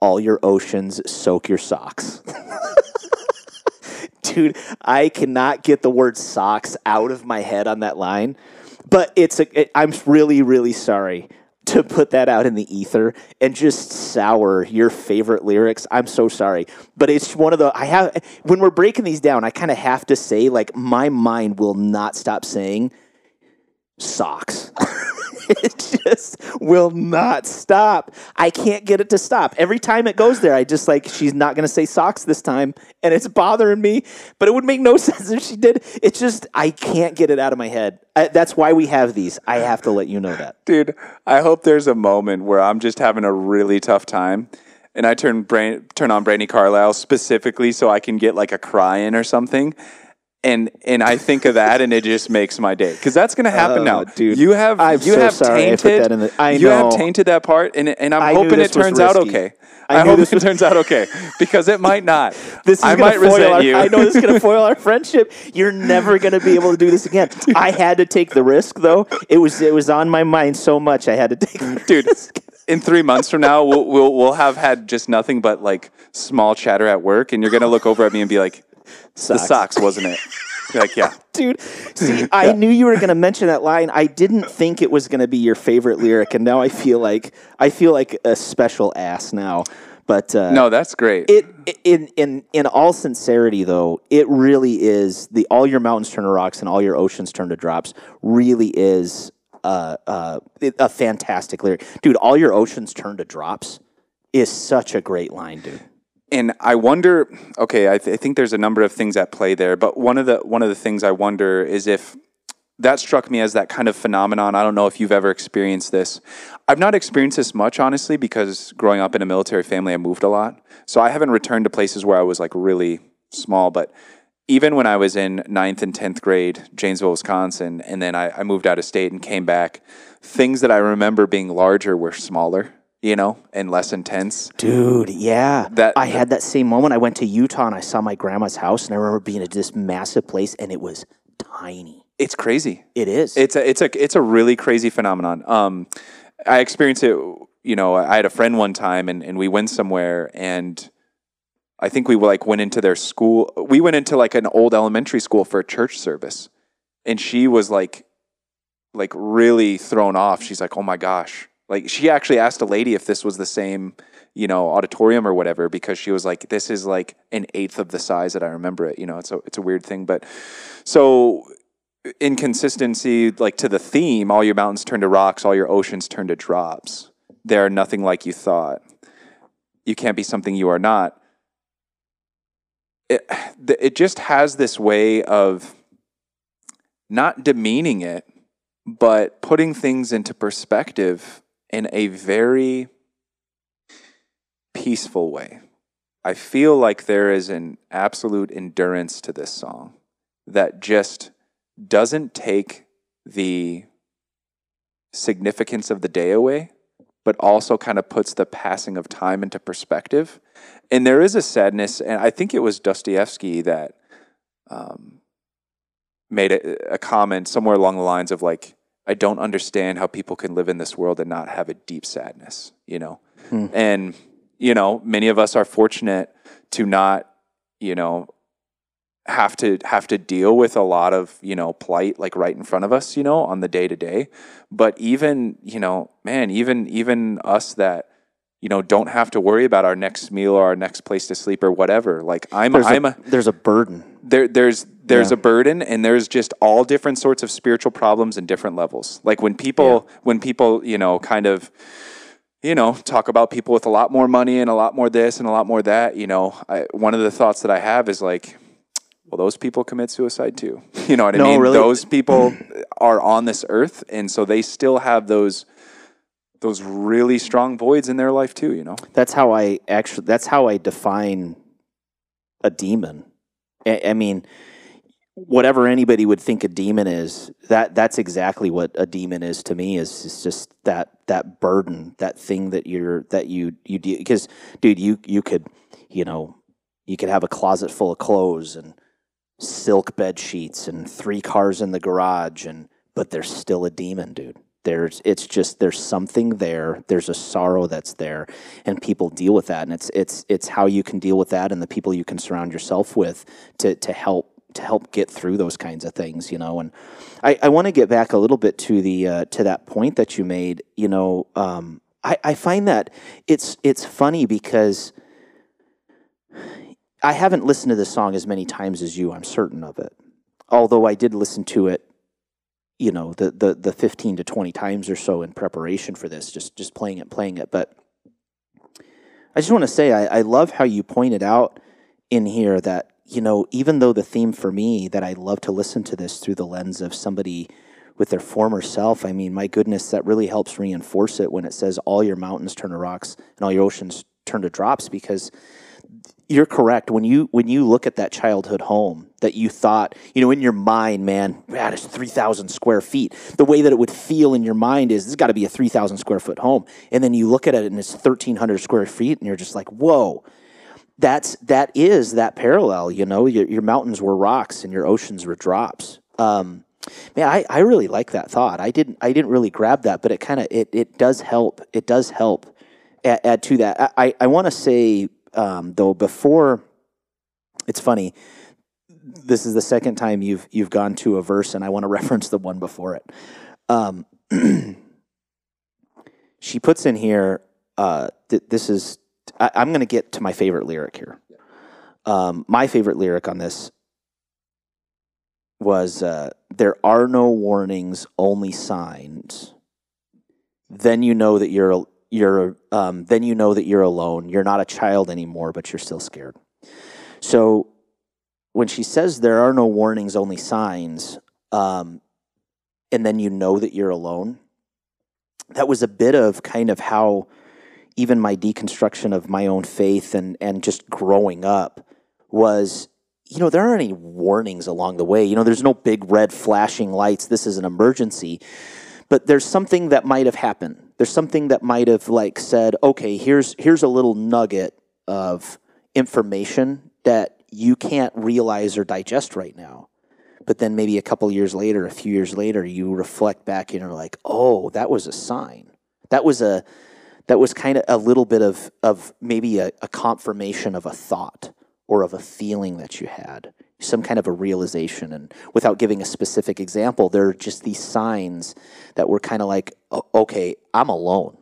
all your oceans soak your socks." dude, I cannot get the word socks out of my head on that line. But it's a, it, I'm really, really sorry. to put that out in the ether and just sour your favorite lyrics. I'm so sorry, but it's one of the I have when we're breaking these down, I kind of have to say like my mind will not stop saying socks. it just will not stop. I can't get it to stop. Every time it goes there, I just like she's not going to say socks this time, and it's bothering me. But it would make no sense if she did. It's just I can't get it out of my head. I, that's why we have these. I have to let you know that. Dude, I hope there's a moment where I'm just having a really tough time and I turn brain, turn on Brandi Carlile specifically so I can get like a cry in or something. And and I think of that and it just makes my day because that's gonna happen Oh, now, dude. You have I'm you so have sorry I put tainted that in the- I you have tainted that part and and I'm I hoping it turns out okay. I I, hope this it turns out okay because it might not. This is I might foil resent our, you. I know this is going to foil our friendship. You're never going to be able to do this again. I had to take the risk, though. It was it was on my mind so much. I had to take the dude. risk. In three months from now, we'll, we'll we'll have had just nothing but like small chatter at work, and you're gonna look over at me and be like, "The Socks. socks, wasn't it?" Like, yeah, dude. See, I knew you were going to mention that line. I didn't think it was going to be your favorite lyric, and now I feel like I feel like a special ass now. But uh, no, that's great. it in in in all sincerity, though, it really is the all your mountains turn to rocks and all your oceans turn to drops. Really is uh, uh, a fantastic lyric, dude. All your oceans turn to drops is such a great line, dude. And I wonder. Okay, I, th- I think there's a number of things at play there, but one of the one of the things I wonder is if that struck me as that kind of phenomenon. I don't know if you've ever experienced this. I've not experienced this much, honestly, because growing up in a military family, I moved a lot, so I haven't returned to places where I was like really small, but. Even when I was in ninth and tenth grade, Janesville, Wisconsin, and then I, I moved out of state and came back, things that I remember being larger were smaller, you know, and less intense. Dude, yeah. That- I had that same moment. I went to Utah and I saw my grandma's house, and I remember being at this massive place, and it was tiny. It's crazy. It is. It's a it's a it's a really crazy phenomenon. Um, I experienced it. You know, I had a friend one time, and, and we went somewhere, and I think we like went into their school. We went into like an old elementary school for a church service, and she was like, like really thrown off. She's like, "Oh my gosh!" Like she actually asked a lady if this was the same, you know, auditorium or whatever, because she was like, "This is like an eighth of the size that I remember it." You know, it's a it's a weird thing, but so inconsistency like to the theme all your mountains turn to rocks all your oceans turn to drops they are nothing like you thought you can't be something you are not it, it just has this way of not demeaning it but putting things into perspective in a very peaceful way i feel like there is an absolute endurance to this song that just doesn't take the significance of the day away, but also kind of puts the passing of time into perspective. And there is a sadness, and I think it was Dostoevsky that um, made a, a comment somewhere along the lines of like, I don't understand how people can live in this world and not have a deep sadness, you know? Hmm. And, you know, many of us are fortunate to not, you know, have to have to deal with a lot of you know plight like right in front of us you know on the day to day but even you know man even even us that you know don't have to worry about our next meal or our next place to sleep or whatever like i'm there's, i'm a, a, there's a burden. there there's there's Yeah. a burden and there's just all different sorts of spiritual problems and different levels like when people when people you know kind of you know talk about people with a lot more money and a lot more this and a lot more that you know I, one of the thoughts that i have is like well those people commit suicide too you know what i No, mean really. those people are on this earth and so they still have those those really strong voids in their life too you know That's how I actually. That's how I define a demon. I, I mean, whatever anybody would think a demon is, that that's exactly what a demon is to me. Is is just that that burden, that thing that you're that you you do. Because, dude, you you could, you know, you could have a closet full of clothes and silk bed sheets and three cars in the garage, and but there's still a demon, dude. There's it's just there's something there. There's a sorrow that's there, and people deal with that. And it's it's it's how you can deal with that, and the people you can surround yourself with to to help to help get through those kinds of things, you know. And I, I want to get back a little bit to the uh, to that point that you made. You know, um, I, I find that it's it's funny because I haven't listened to this song as many times as you. I'm certain of it. Although I did listen to it, you know, the the the 15 to 20 times or so in preparation for this, just just playing it, playing it. But I just want to say I, I love how you pointed out in here that you know even though the theme for me that I love to listen to this through the lens of somebody with their former self. I mean, my goodness, that really helps reinforce it when it says all your mountains turn to rocks and all your oceans turn to drops because you're correct when you when you look at that childhood home that you thought you know in your mind man man it's 3000 square feet the way that it would feel in your mind is this has got to be a 3000 square foot home and then you look at it and it's 1300 square feet and you're just like whoa that's that is that parallel you know your, your mountains were rocks and your oceans were drops. Um, man I, I really like that thought. I didn't i didn't really grab that but it kind of it, it does help it does help add, add to that. I, I want to say um, though before it's funny this is the second time you've you've gone to a verse and i want to reference the one before it. Um, she puts in here uh, th- this is I, i'm going to get to my favorite lyric here um, my favorite lyric on this was uh, there are no warnings only signs then you know that you're you're um, then you know that you're alone. You're not a child anymore, but you're still scared. So when she says there are no warnings, only signs, um, and then you know that you're alone, that was a bit of kind of how even my deconstruction of my own faith and and just growing up was you know there aren't any warnings along the way you know there's no big red flashing lights this is an emergency but there's something that might have happened there's something that might have like said, okay, here's here's a little nugget of information that you can't realize or digest right now. But then maybe a couple years later, a few years later, you reflect back and you're like, oh, that was a sign. That was a that was kind of a little bit of of maybe a, a confirmation of a thought or of a feeling that you had some kind of a realization. And without giving a specific example, there are just these signs that were kind of like, okay, I'm alone.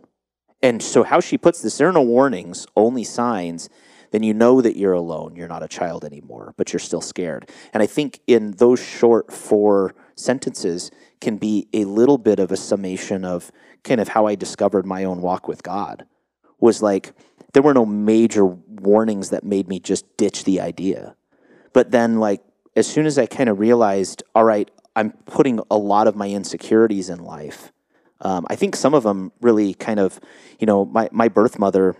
And so, how she puts this, there are no warnings, only signs. Then you know that you're alone. You're not a child anymore, but you're still scared. And I think in those short four sentences can be a little bit of a summation of kind of how I discovered my own walk with God. Was like, there were no major warnings that made me just ditch the idea but then, like, as soon as I kind of realized, all right, I'm putting a lot of my insecurities in life. Um, I think some of them really kind of, you know, my, my birth mother,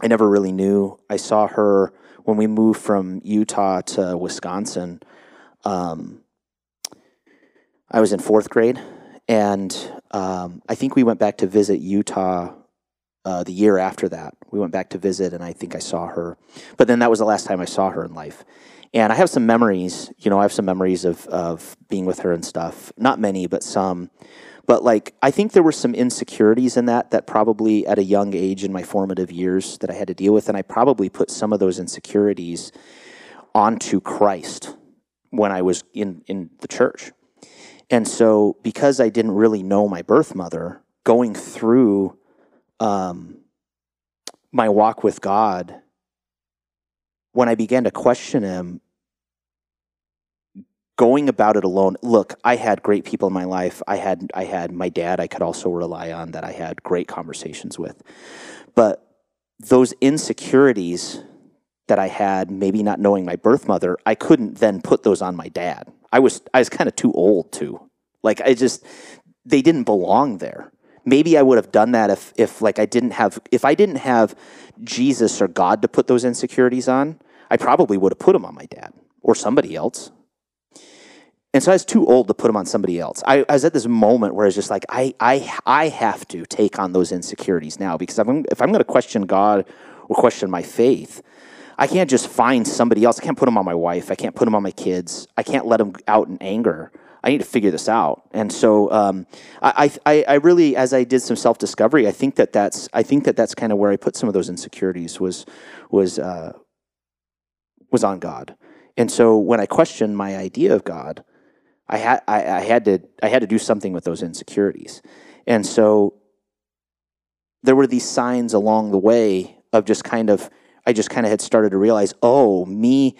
I never really knew. I saw her when we moved from Utah to Wisconsin. Um, I was in fourth grade, and um, I think we went back to visit Utah uh, the year after that. We went back to visit, and I think I saw her. But then that was the last time I saw her in life. And I have some memories, you know, I have some memories of, of being with her and stuff. Not many, but some. But like, I think there were some insecurities in that that probably at a young age in my formative years that I had to deal with. And I probably put some of those insecurities onto Christ when I was in, in the church. And so, because I didn't really know my birth mother, going through um, my walk with God when I began to question him, going about it alone. Look, I had great people in my life. I had I had my dad I could also rely on that I had great conversations with. But those insecurities that I had, maybe not knowing my birth mother, I couldn't then put those on my dad. I was I was kind of too old to. Like I just they didn't belong there. Maybe I would have done that if if like I didn't have if I didn't have Jesus or God to put those insecurities on, I probably would have put them on my dad or somebody else. And so I was too old to put them on somebody else. I, I was at this moment where I was just like, I, I, I have to take on those insecurities now because if I'm, if I'm going to question God or question my faith, I can't just find somebody else. I can't put them on my wife. I can't put them on my kids. I can't let them out in anger. I need to figure this out. And so um, I, I, I really, as I did some self discovery, I think that that's I think that that's kind of where I put some of those insecurities was was uh, was on God. And so when I questioned my idea of God, I had I, I had to I had to do something with those insecurities. And so there were these signs along the way of just kind of I just kind of had started to realize, oh, me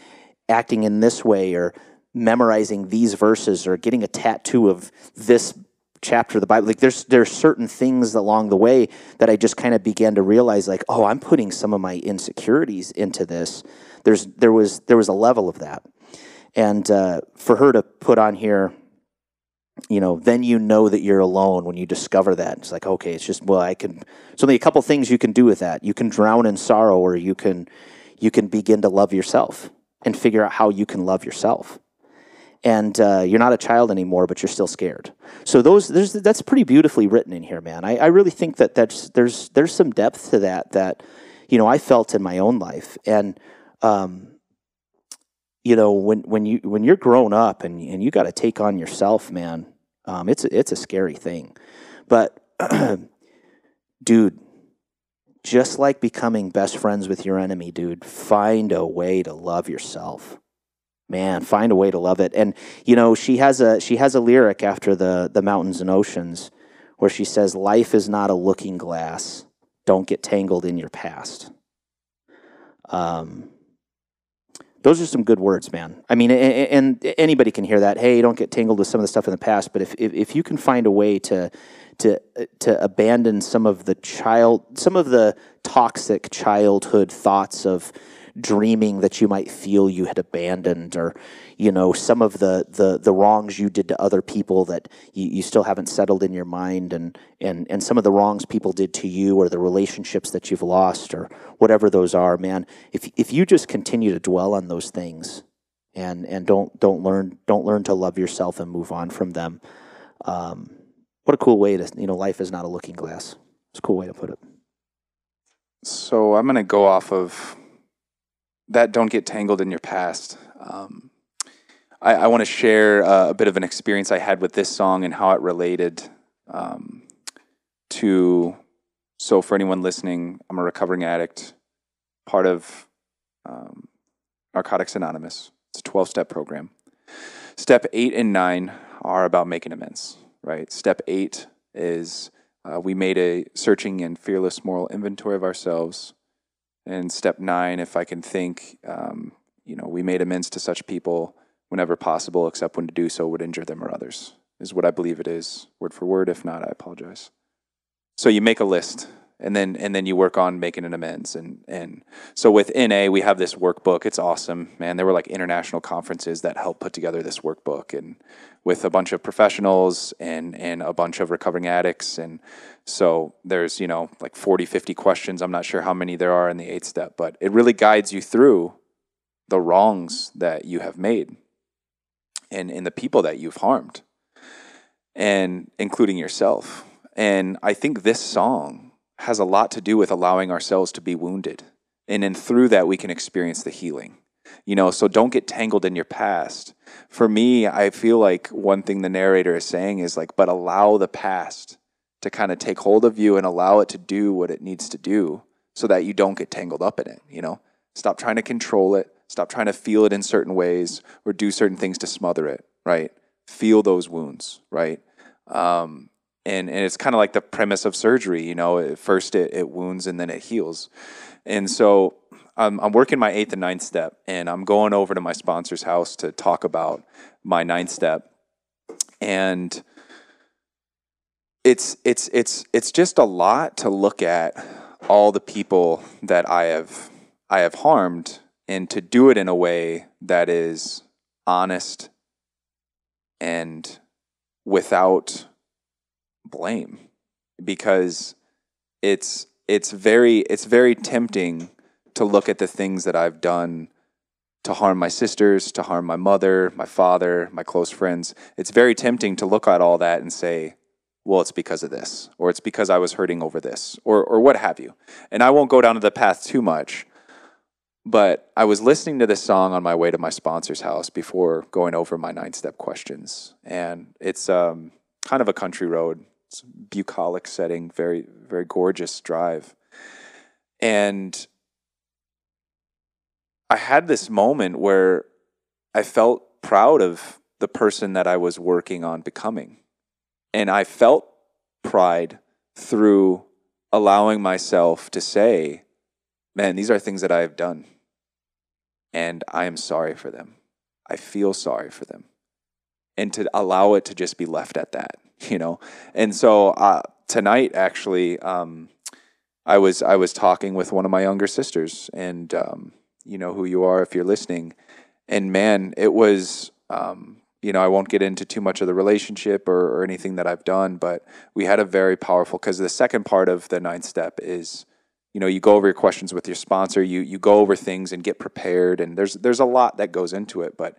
acting in this way or memorizing these verses or getting a tattoo of this chapter of the Bible. Like there's there's certain things along the way that I just kind of began to realize like, oh, I'm putting some of my insecurities into this. There's there was there was a level of that. And uh, for her to put on here, you know, then you know that you're alone when you discover that. It's like, okay, it's just well, I can. Only a couple things you can do with that. You can drown in sorrow, or you can you can begin to love yourself and figure out how you can love yourself and uh, you're not a child anymore, but you're still scared. So those there's that's pretty beautifully written in here, man. I, I really think that that's there's there's some depth to that that you know I felt in my own life, and um, you know when when you when you're grown up and and you got to take on yourself, man, um, it's it's a scary thing, but dude. Just like becoming best friends with your enemy, dude, find a way to love yourself. Man find a way to love it. And you know she has a she has a lyric after the the mountains and oceans where she says life is not a looking glass. Don't get tangled in your past. Um those are some good words man. I mean and, anybody can hear that. Hey don't get tangled with some of the stuff in the past but if if, if you can find a way to to uh, to abandon some of the child some of the toxic childhood thoughts of dreaming that you might feel you had abandoned or you know some of the the, the wrongs you did to other people that you, you still haven't settled in your mind and, and and some of the wrongs people did to you or the relationships that you've lost or whatever those are man. If if you just continue to dwell on those things and and don't don't learn don't learn to love yourself and move on from them um, what a cool way to you know life is not a looking glass. It's a cool way to put it. So i'm going to go off of that don't get tangled in your past. Um, I, I want to share uh, a bit of an experience I had with this song and how it related um, to. So, for anyone listening, I'm a recovering addict, part of um, Narcotics Anonymous. It's a 12 step program. Step eight and nine are about making amends, right? Step eight is uh, we made a searching and fearless moral inventory of ourselves and step nine, if I can think, um, you know, we made amends to such people whenever possible, except when to do so would injure them or others, is what I believe it is, word for word. If not, I apologize. So you make a list and then and then you work on making an amends and and so with NA we have this workbook. It's awesome, man. There were like international conferences that helped put together this workbook and with a bunch of professionals and and a bunch of recovering addicts and so there's, you know, like 40, 50 questions. I'm not sure how many there are in the 8 step, but it really guides you through the wrongs that you have made and in the people that you've harmed and including yourself. And I think this song has a lot to do with allowing ourselves to be wounded. And then through that, we can experience the healing. You know, so don't get tangled in your past. For me, I feel like one thing the narrator is saying is like, but allow the past to kind of take hold of you and allow it to do what it needs to do so that you don't get tangled up in it. You know, stop trying to control it, stop trying to feel it in certain ways or do certain things to smother it, right? Feel those wounds, right? Um, and and it's kind of like the premise of surgery you know at first it, it wounds and then it heals and so I'm, I'm working my eighth and ninth step and i'm going over to my sponsor's house to talk about my ninth step and it's it's it's it's just a lot to look at all the people that i have i have harmed and to do it in a way that is honest and without blame because it's it's very it's very tempting to look at the things that I've done to harm my sisters, to harm my mother, my father, my close friends. It's very tempting to look at all that and say, well, it's because of this, or it's because I was hurting over this, or or what have you. And I won't go down to the path too much. But I was listening to this song on my way to my sponsor's house before going over my nine step questions. And it's um, kind of a country road. It's bucolic setting, very, very gorgeous drive. And I had this moment where I felt proud of the person that I was working on becoming. And I felt pride through allowing myself to say, man, these are things that I have done. And I am sorry for them. I feel sorry for them. And to allow it to just be left at that, you know? And so uh, tonight, actually, um, I was I was talking with one of my younger sisters, and um, you know who you are if you're listening. And man, it was um, you know I won't get into too much of the relationship or, or anything that I've done, but we had a very powerful because the second part of the ninth step is you know you go over your questions with your sponsor, you you go over things and get prepared, and there's there's a lot that goes into it, but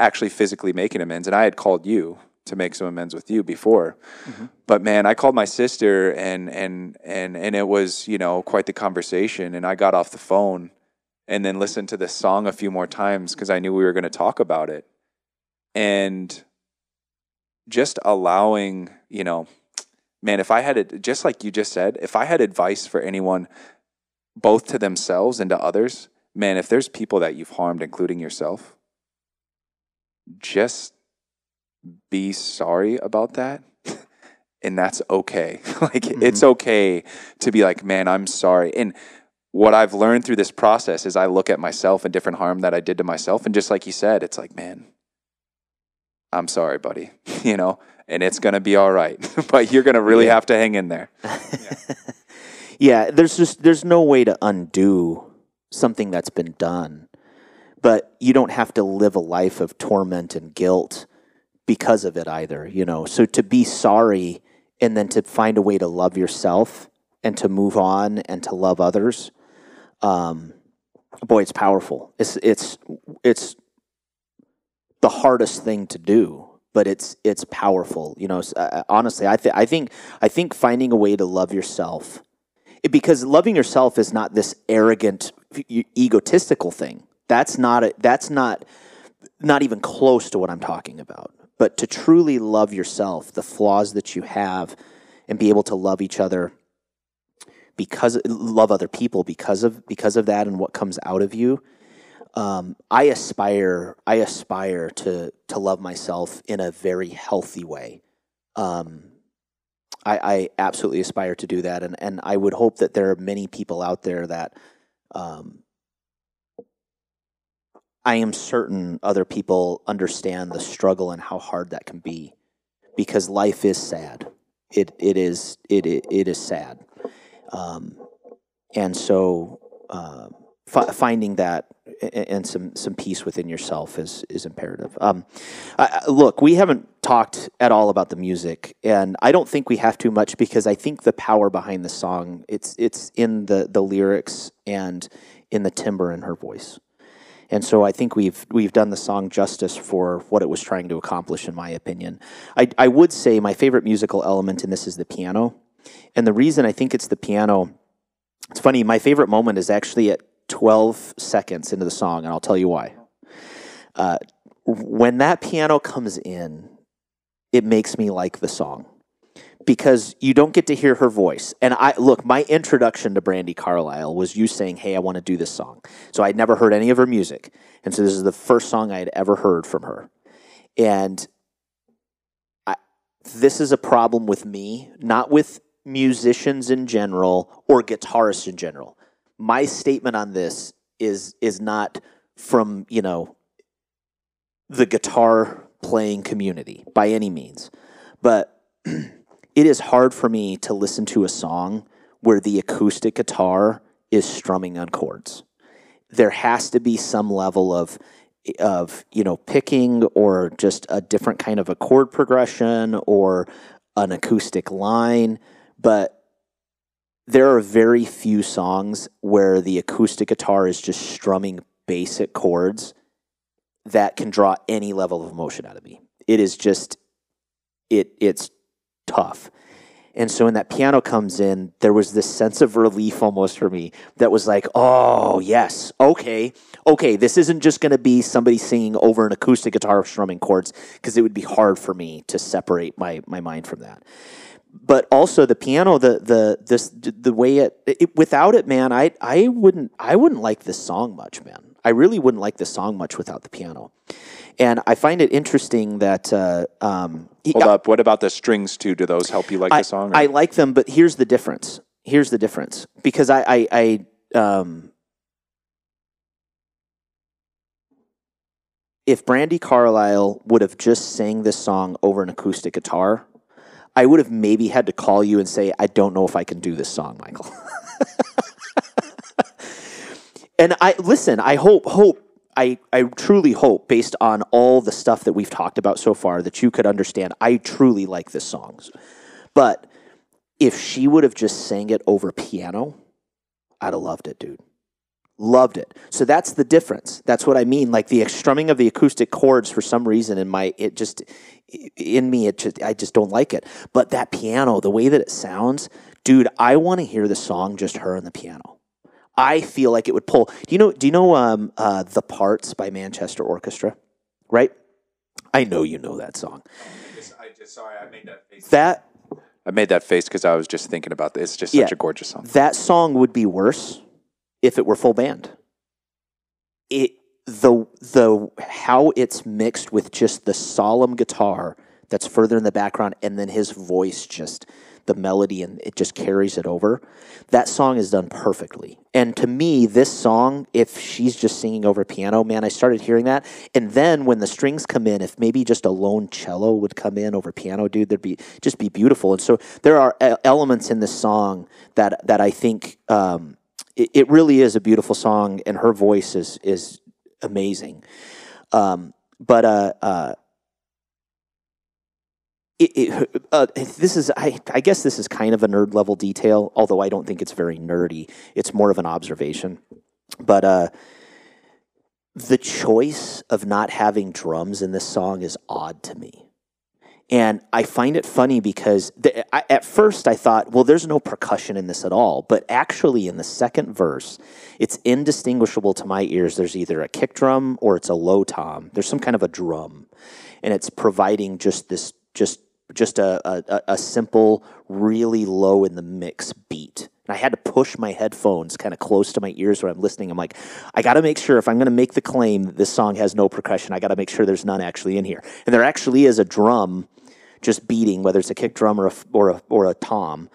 actually physically making amends. And I had called you to make some amends with you before. Mm-hmm. But man, I called my sister and and and and it was, you know, quite the conversation and I got off the phone and then listened to this song a few more times cuz I knew we were going to talk about it. And just allowing, you know, man, if I had it just like you just said, if I had advice for anyone both to themselves and to others, man, if there's people that you've harmed including yourself, just be sorry about that and that's okay like mm-hmm. it's okay to be like man i'm sorry and what i've learned through this process is i look at myself and different harm that i did to myself and just like you said it's like man i'm sorry buddy you know and it's going to be all right but you're going to really yeah. have to hang in there yeah. yeah there's just there's no way to undo something that's been done but you don't have to live a life of torment and guilt because of it either, you know. So to be sorry and then to find a way to love yourself and to move on and to love others, um, boy, it's powerful. It's it's it's the hardest thing to do, but it's it's powerful. You know, uh, honestly, I think I think I think finding a way to love yourself, it, because loving yourself is not this arrogant, egotistical thing. That's not a, that's not not even close to what I'm talking about but to truly love yourself, the flaws that you have, and be able to love each other because love other people because of because of that and what comes out of you. Um, I aspire I aspire to to love myself in a very healthy way. Um, I, I, absolutely aspire to do that, and and I would hope that there are many people out there that um, I am certain other people understand the struggle and how hard that can be because life is sad. It it is it it, it is sad, um, and so uh, f- finding that and some some peace within yourself is is imperative. Um, I, look, we haven't talked at all about the music, and I don't think we have too much because I think the power behind the song it's it's in the the lyrics and in the timbre in her voice. And so I think we've we've done the song justice for what it was trying to accomplish, in my opinion. I, I would say my favorite musical element in this is the piano, and the reason I think it's the piano, it's funny. My favorite moment is actually at 12 seconds into the song, and I'll tell you why. Uh, when that piano comes in, it makes me like the song because you don't get to hear her voice. And I look, my introduction to Brandi Carlile was you saying, "Hey, I want to do this song." So I'd never heard any of her music, and so this is the first song I had ever heard from her. And I, this is a problem with me, not with musicians in general or guitarists in general. My statement on this is is not from you know the guitar playing community by any means, but it is hard for me to listen to a song where the acoustic guitar is strumming on chords. There has to be some level of of you know picking or just a different kind of a chord progression or an acoustic line, but there are very few songs where the acoustic guitar is just strumming basic chords that can draw any level of emotion out of me. It is just it it's tough. And so when that piano comes in, there was this sense of relief almost for me that was like, oh, yes, okay, okay, this isn't just going to be somebody singing over an acoustic guitar strumming chords because it would be hard for me to separate my, my mind from that. But also the piano, the the this the way it, it without it, man, I I wouldn't I wouldn't like this song much, man. I I really wouldn't like this song much without the piano. And I find it interesting that uh, um, Hold up. What about the strings too? Do those help you like I, the song? or- I like them, but here's the difference. Here's the difference because I, I, I um, if Brandi Carlile would have just sang this song over an acoustic guitar, I would have maybe had to call you and say, I don't know if I can do this song, Michael. and I listen, I hope, hope, I, I truly hope, based on all the stuff that we've talked about so far, that you could understand. I truly like this song. But if she would have just sang it over piano, I'd have loved it, dude. Loved it. So that's the difference. That's what I mean. Like the strumming of the acoustic chords, for some reason, in my it just in me, it just I just don't like it. But that piano, the way that it sounds, dude, I want to hear the song just her and the piano. I feel like it would pull. Do you know? Do you know um, uh, the parts by Manchester Orchestra? Right. I know you know that song. I just sorry, I made that face. That I made that face because I was just thinking about this. It's just Yeah. such a gorgeous song. that song would be worse if it were full band. It the the how it's mixed with just the solemn guitar that's further in the background and then his voice just the melody and it just carries it over. That song is done perfectly. And to me, this song, if she's just singing over piano, man, I started hearing that. And then when the strings come in, if maybe just a lone cello would come in over piano, dude, there'd be just be beautiful. And so there are elements in this song that that I think um, it, it really is a beautiful song, and her voice is is amazing. Um, but uh, uh, it, it, uh, this is I, I guess this is kind of a nerd level detail, although I don't think it's very nerdy. It's more of an observation. But uh, the choice of not having drums in this song is odd to me. And I find it funny because the, I, at first I thought, well, there's no percussion in this at all. But actually, in the second verse, it's indistinguishable to my ears. There's either a kick drum or it's a low tom. There's some kind of a drum, and it's providing just this, just just a, a, a simple, really low in the mix beat. And I had to push my headphones kind of close to my ears when I'm listening. I'm like, I got to make sure if I'm going to make the claim that this song has no percussion, I got to make sure there's none actually in here. And there actually is a drum just beating, whether it's a kick drum or a, or a, or a tom,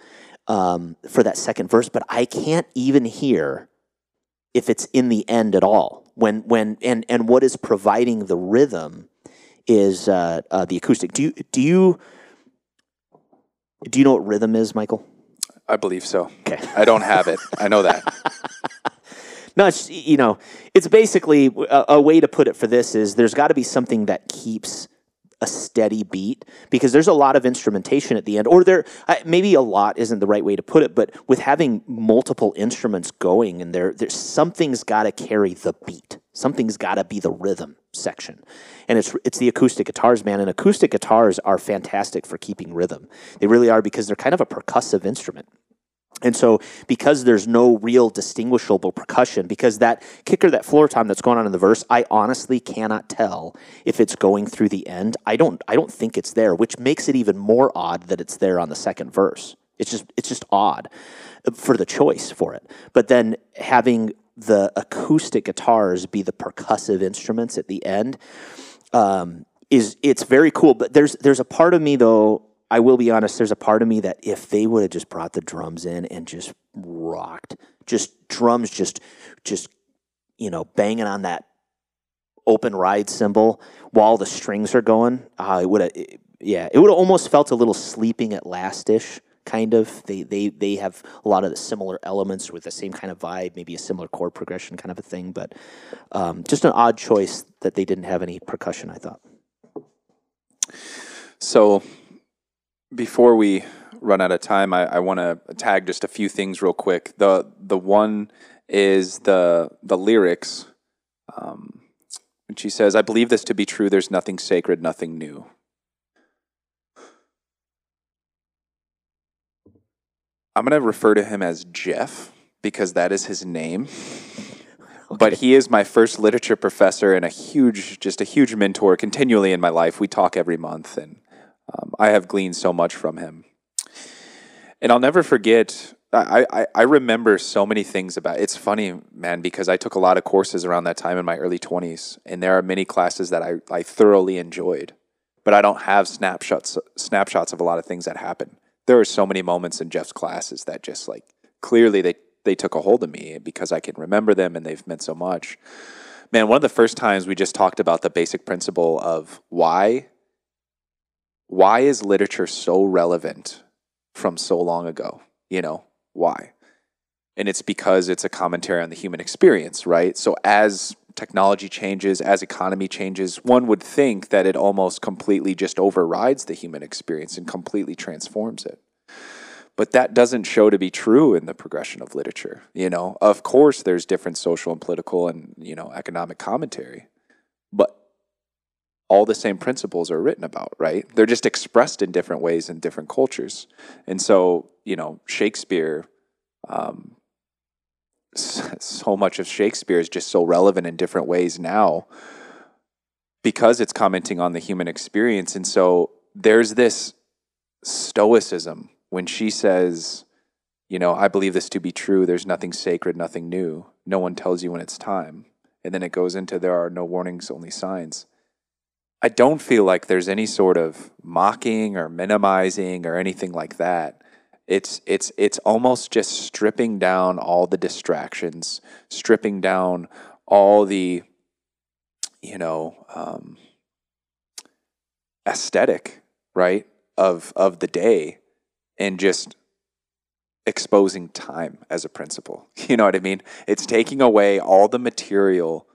um, for that second verse. But I can't even hear if it's in the end at all. When when and and what is providing the rhythm is uh, uh, the acoustic. Do you do you do you know what rhythm is, Michael? I believe so. Okay. I don't have it. I know that. No, it's, you know, it's basically a, a way to put it for this is there's got to be something that keeps a steady beat because there's a lot of instrumentation at the end, or there maybe a lot isn't the right way to put it, but with having multiple instruments going and there, there's something's got to carry the beat. Something's got to be the rhythm section, and it's it's the acoustic guitars, man. And acoustic guitars are fantastic for keeping rhythm. They really are because they're kind of a percussive instrument. And so, because there's no real distinguishable percussion, because that kicker, that floor tom that's going on in the verse, I honestly cannot tell if it's going through the end. I don't. I don't think it's there, which makes it even more odd that it's there on the second verse. It's just. It's just odd for the choice for it. But then having the acoustic guitars be the percussive instruments at the end um, is it's very cool. But there's there's a part of me though. I will be honest. There's a part of me that if they would have just brought the drums in and just rocked, just drums, just just you know banging on that open ride cymbal while the strings are going, uh, it would have. Yeah, it would have almost felt a little sleeping at last-ish kind of. They they they have a lot of the similar elements with the same kind of vibe, maybe a similar chord progression kind of a thing, but um, just an odd choice that they didn't have any percussion. I thought. So, before we run out of time, I, I want to tag just a few things real quick. the The one is the the lyrics. Um, and she says, "I believe this to be true. There's nothing sacred, nothing new." I'm going to refer to him as Jeff because that is his name. But he is my first literature professor and a huge, just a huge mentor continually in my life. We talk every month, and um, I have gleaned so much from him. And I'll never forget I, I, I remember so many things about it's funny man because i took a lot of courses around that time in my early 20s and there are many classes that i, I thoroughly enjoyed but i don't have snapshots snapshots of a lot of things that happen there are so many moments in jeff's classes that just like clearly they they took a hold of me because i can remember them and they've meant so much man one of the first times we just talked about the basic principle of why why is literature so relevant from so long ago you know why? And it's because it's a commentary on the human experience, right? So as technology changes, as economy changes, one would think that it almost completely just overrides the human experience and completely transforms it. But that doesn't show to be true in the progression of literature. You know, of course there's different social and political and, you know, economic commentary. All the same principles are written about, right? They're just expressed in different ways in different cultures. And so, you know, Shakespeare um, so much of Shakespeare is just so relevant in different ways now because it's commenting on the human experience. And so there's this stoicism when she says, you know, I believe this to be true. There's nothing sacred, nothing new. No one tells you when it's time. And then it goes into there are no warnings, only signs. I don't feel like there's any sort of mocking or minimizing or anything like that. It's it's it's almost just stripping down all the distractions, stripping down all the, you know, um, aesthetic, right, of of the day, and just exposing time as a principle. You know what I mean? It's taking away all the material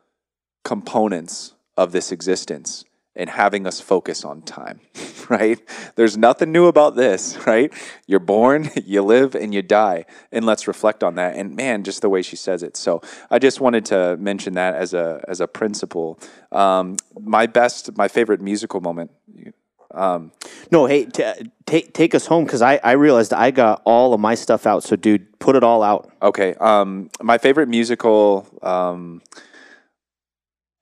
components of this existence and having us focus on time, right? There's nothing new about this, right? You're born, you live, and you die. And let's reflect on that. And man, just the way she says it. So I just wanted to mention that as a as a principle. Um, my best, my favorite musical moment. Um, no, hey, t- take take us home because I, I realized I got all of my stuff out. So, dude, put it all out. Okay. Um, my favorite musical. Um,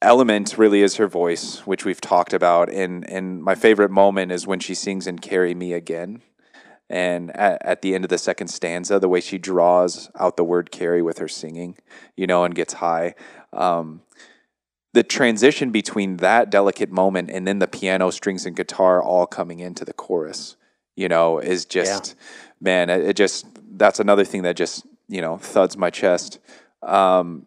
element really is her voice, which we've talked about. And and my favorite moment is when she sings in "Carry Me Again." And at, at, the end of the second stanza, the way she draws out the word carry with her singing, you know, and gets high. Um, the transition between that delicate moment and then the piano, strings, and guitar all coming into the chorus, you know, is just, yeah. man, it, it, just, that's another thing that just, you know, thuds my chest. Um,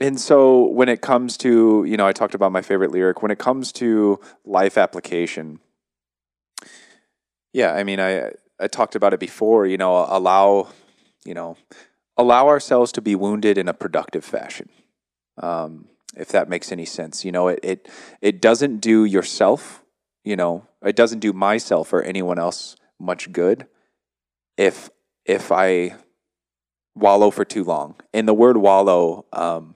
and so when it comes to, you know, I talked about my favorite lyric. When it comes to life application, yeah, I mean, I I talked about it before. You know, allow, you know, allow ourselves to be wounded in a productive fashion. Um, if that makes any sense, you know, it it it doesn't do yourself, you know, it doesn't do myself or anyone else much good if if I wallow for too long. And the word wallow, um,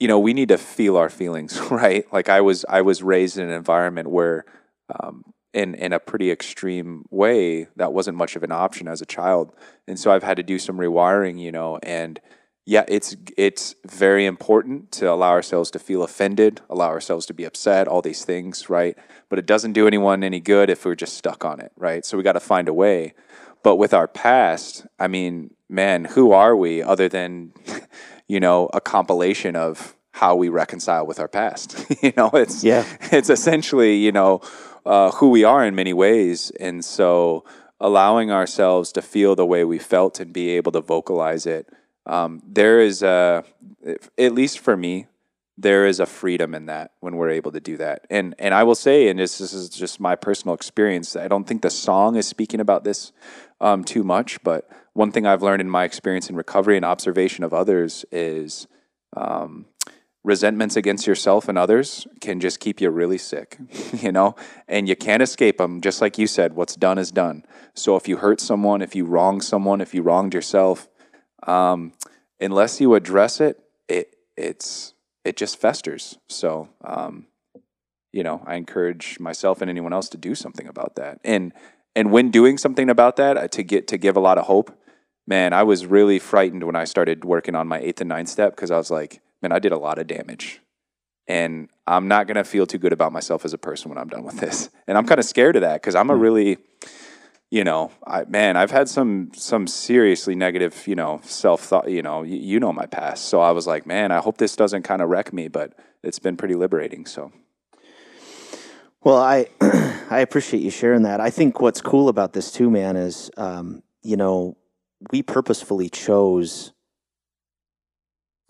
you know, we need to feel our feelings, right? Like I was, I was raised in an environment where, um, in in a pretty extreme way, that wasn't much of an option as a child, and so I've had to do some rewiring, you know, and yeah, it's it's very important to allow ourselves to feel offended, allow ourselves to be upset, all these things, right? But it doesn't do anyone any good if we're just stuck on it, right? So we got to find a way. But with our past, I mean, man, who are we other than you know, a compilation of how we reconcile with our past. you know, it's yeah, it's essentially you know uh, who we are in many ways, and so allowing ourselves to feel the way we felt and be able to vocalize it. Um, there is a, at least for me, there is a freedom in that when we're able to do that. And and I will say, and this, this is just my personal experience. I don't think the song is speaking about this um, too much, but one thing I've learned in my experience in recovery and observation of others is um, resentments against yourself and others can just keep you really sick, you know, and you can't escape them. Just like you said, what's done is done. So if you hurt someone, if you wrong someone, if you wronged yourself, um, unless you address it, it it's it just festers. So, um, you know, I encourage myself and anyone else to do something about that. And and when doing something about that, uh, to get to give a lot of hope, man, I was really frightened when I started working on my eighth and ninth step because I was like, man, I did a lot of damage. And I'm not going to feel too good about myself as a person when I'm done with this. And I'm kind of scared of that because I'm a hmm. really, you know, I, man, I've had some some seriously negative, you know, self thought. You know, you, you know my past, so I was like, man, I hope this doesn't kind of wreck me, but it's been pretty liberating. So Well, I I appreciate you sharing that. I think what's cool about this too, man, is um, you know we purposefully chose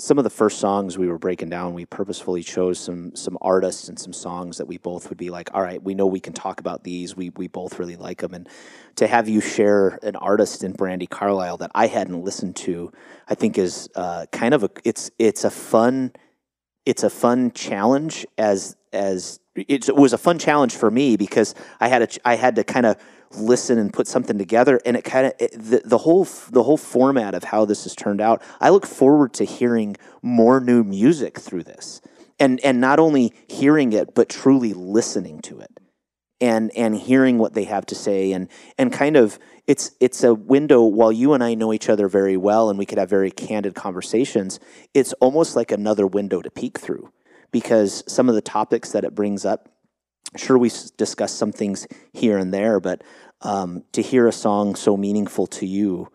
some of the first songs we were breaking down. We purposefully chose some some artists and some songs that we both would be like, all right, we know we can talk about these. We we both really like them, and to have you share an artist in Brandi Carlile that I hadn't listened to, I think is uh, kind of a it's it's a fun it's a fun challenge as as it was a fun challenge for me because I had a I had to kind of listen and put something together and it kind of the, the whole the whole format of how this has turned out I look forward to hearing more new music through this. And and not only hearing it but truly listening to it. And and hearing what they have to say and and kind of it's it's a window while you and I know each other very well and we could have very candid conversations it's almost like another window to peek through. Because some of the topics that it brings up sure we discuss some things here and there but um, to hear a song so meaningful to you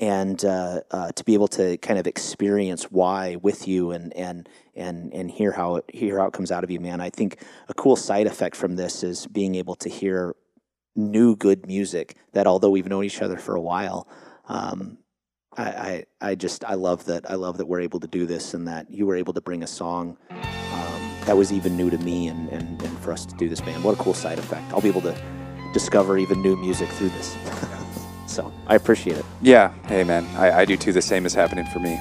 and uh, uh, to be able to kind of experience why with you and and and and hear how it hear how it comes out of you, man. I think a cool side effect from this is being able to hear new good music that although we've known each other for a while. Um, I, I, I just I love that I love that we're able to do this and that you were able to bring a song that was even new to me and, and, and for us to do this band. what a cool side effect I'll be able to discover even new music through this so I appreciate it yeah, hey man, I, I do too. The same is happening for me.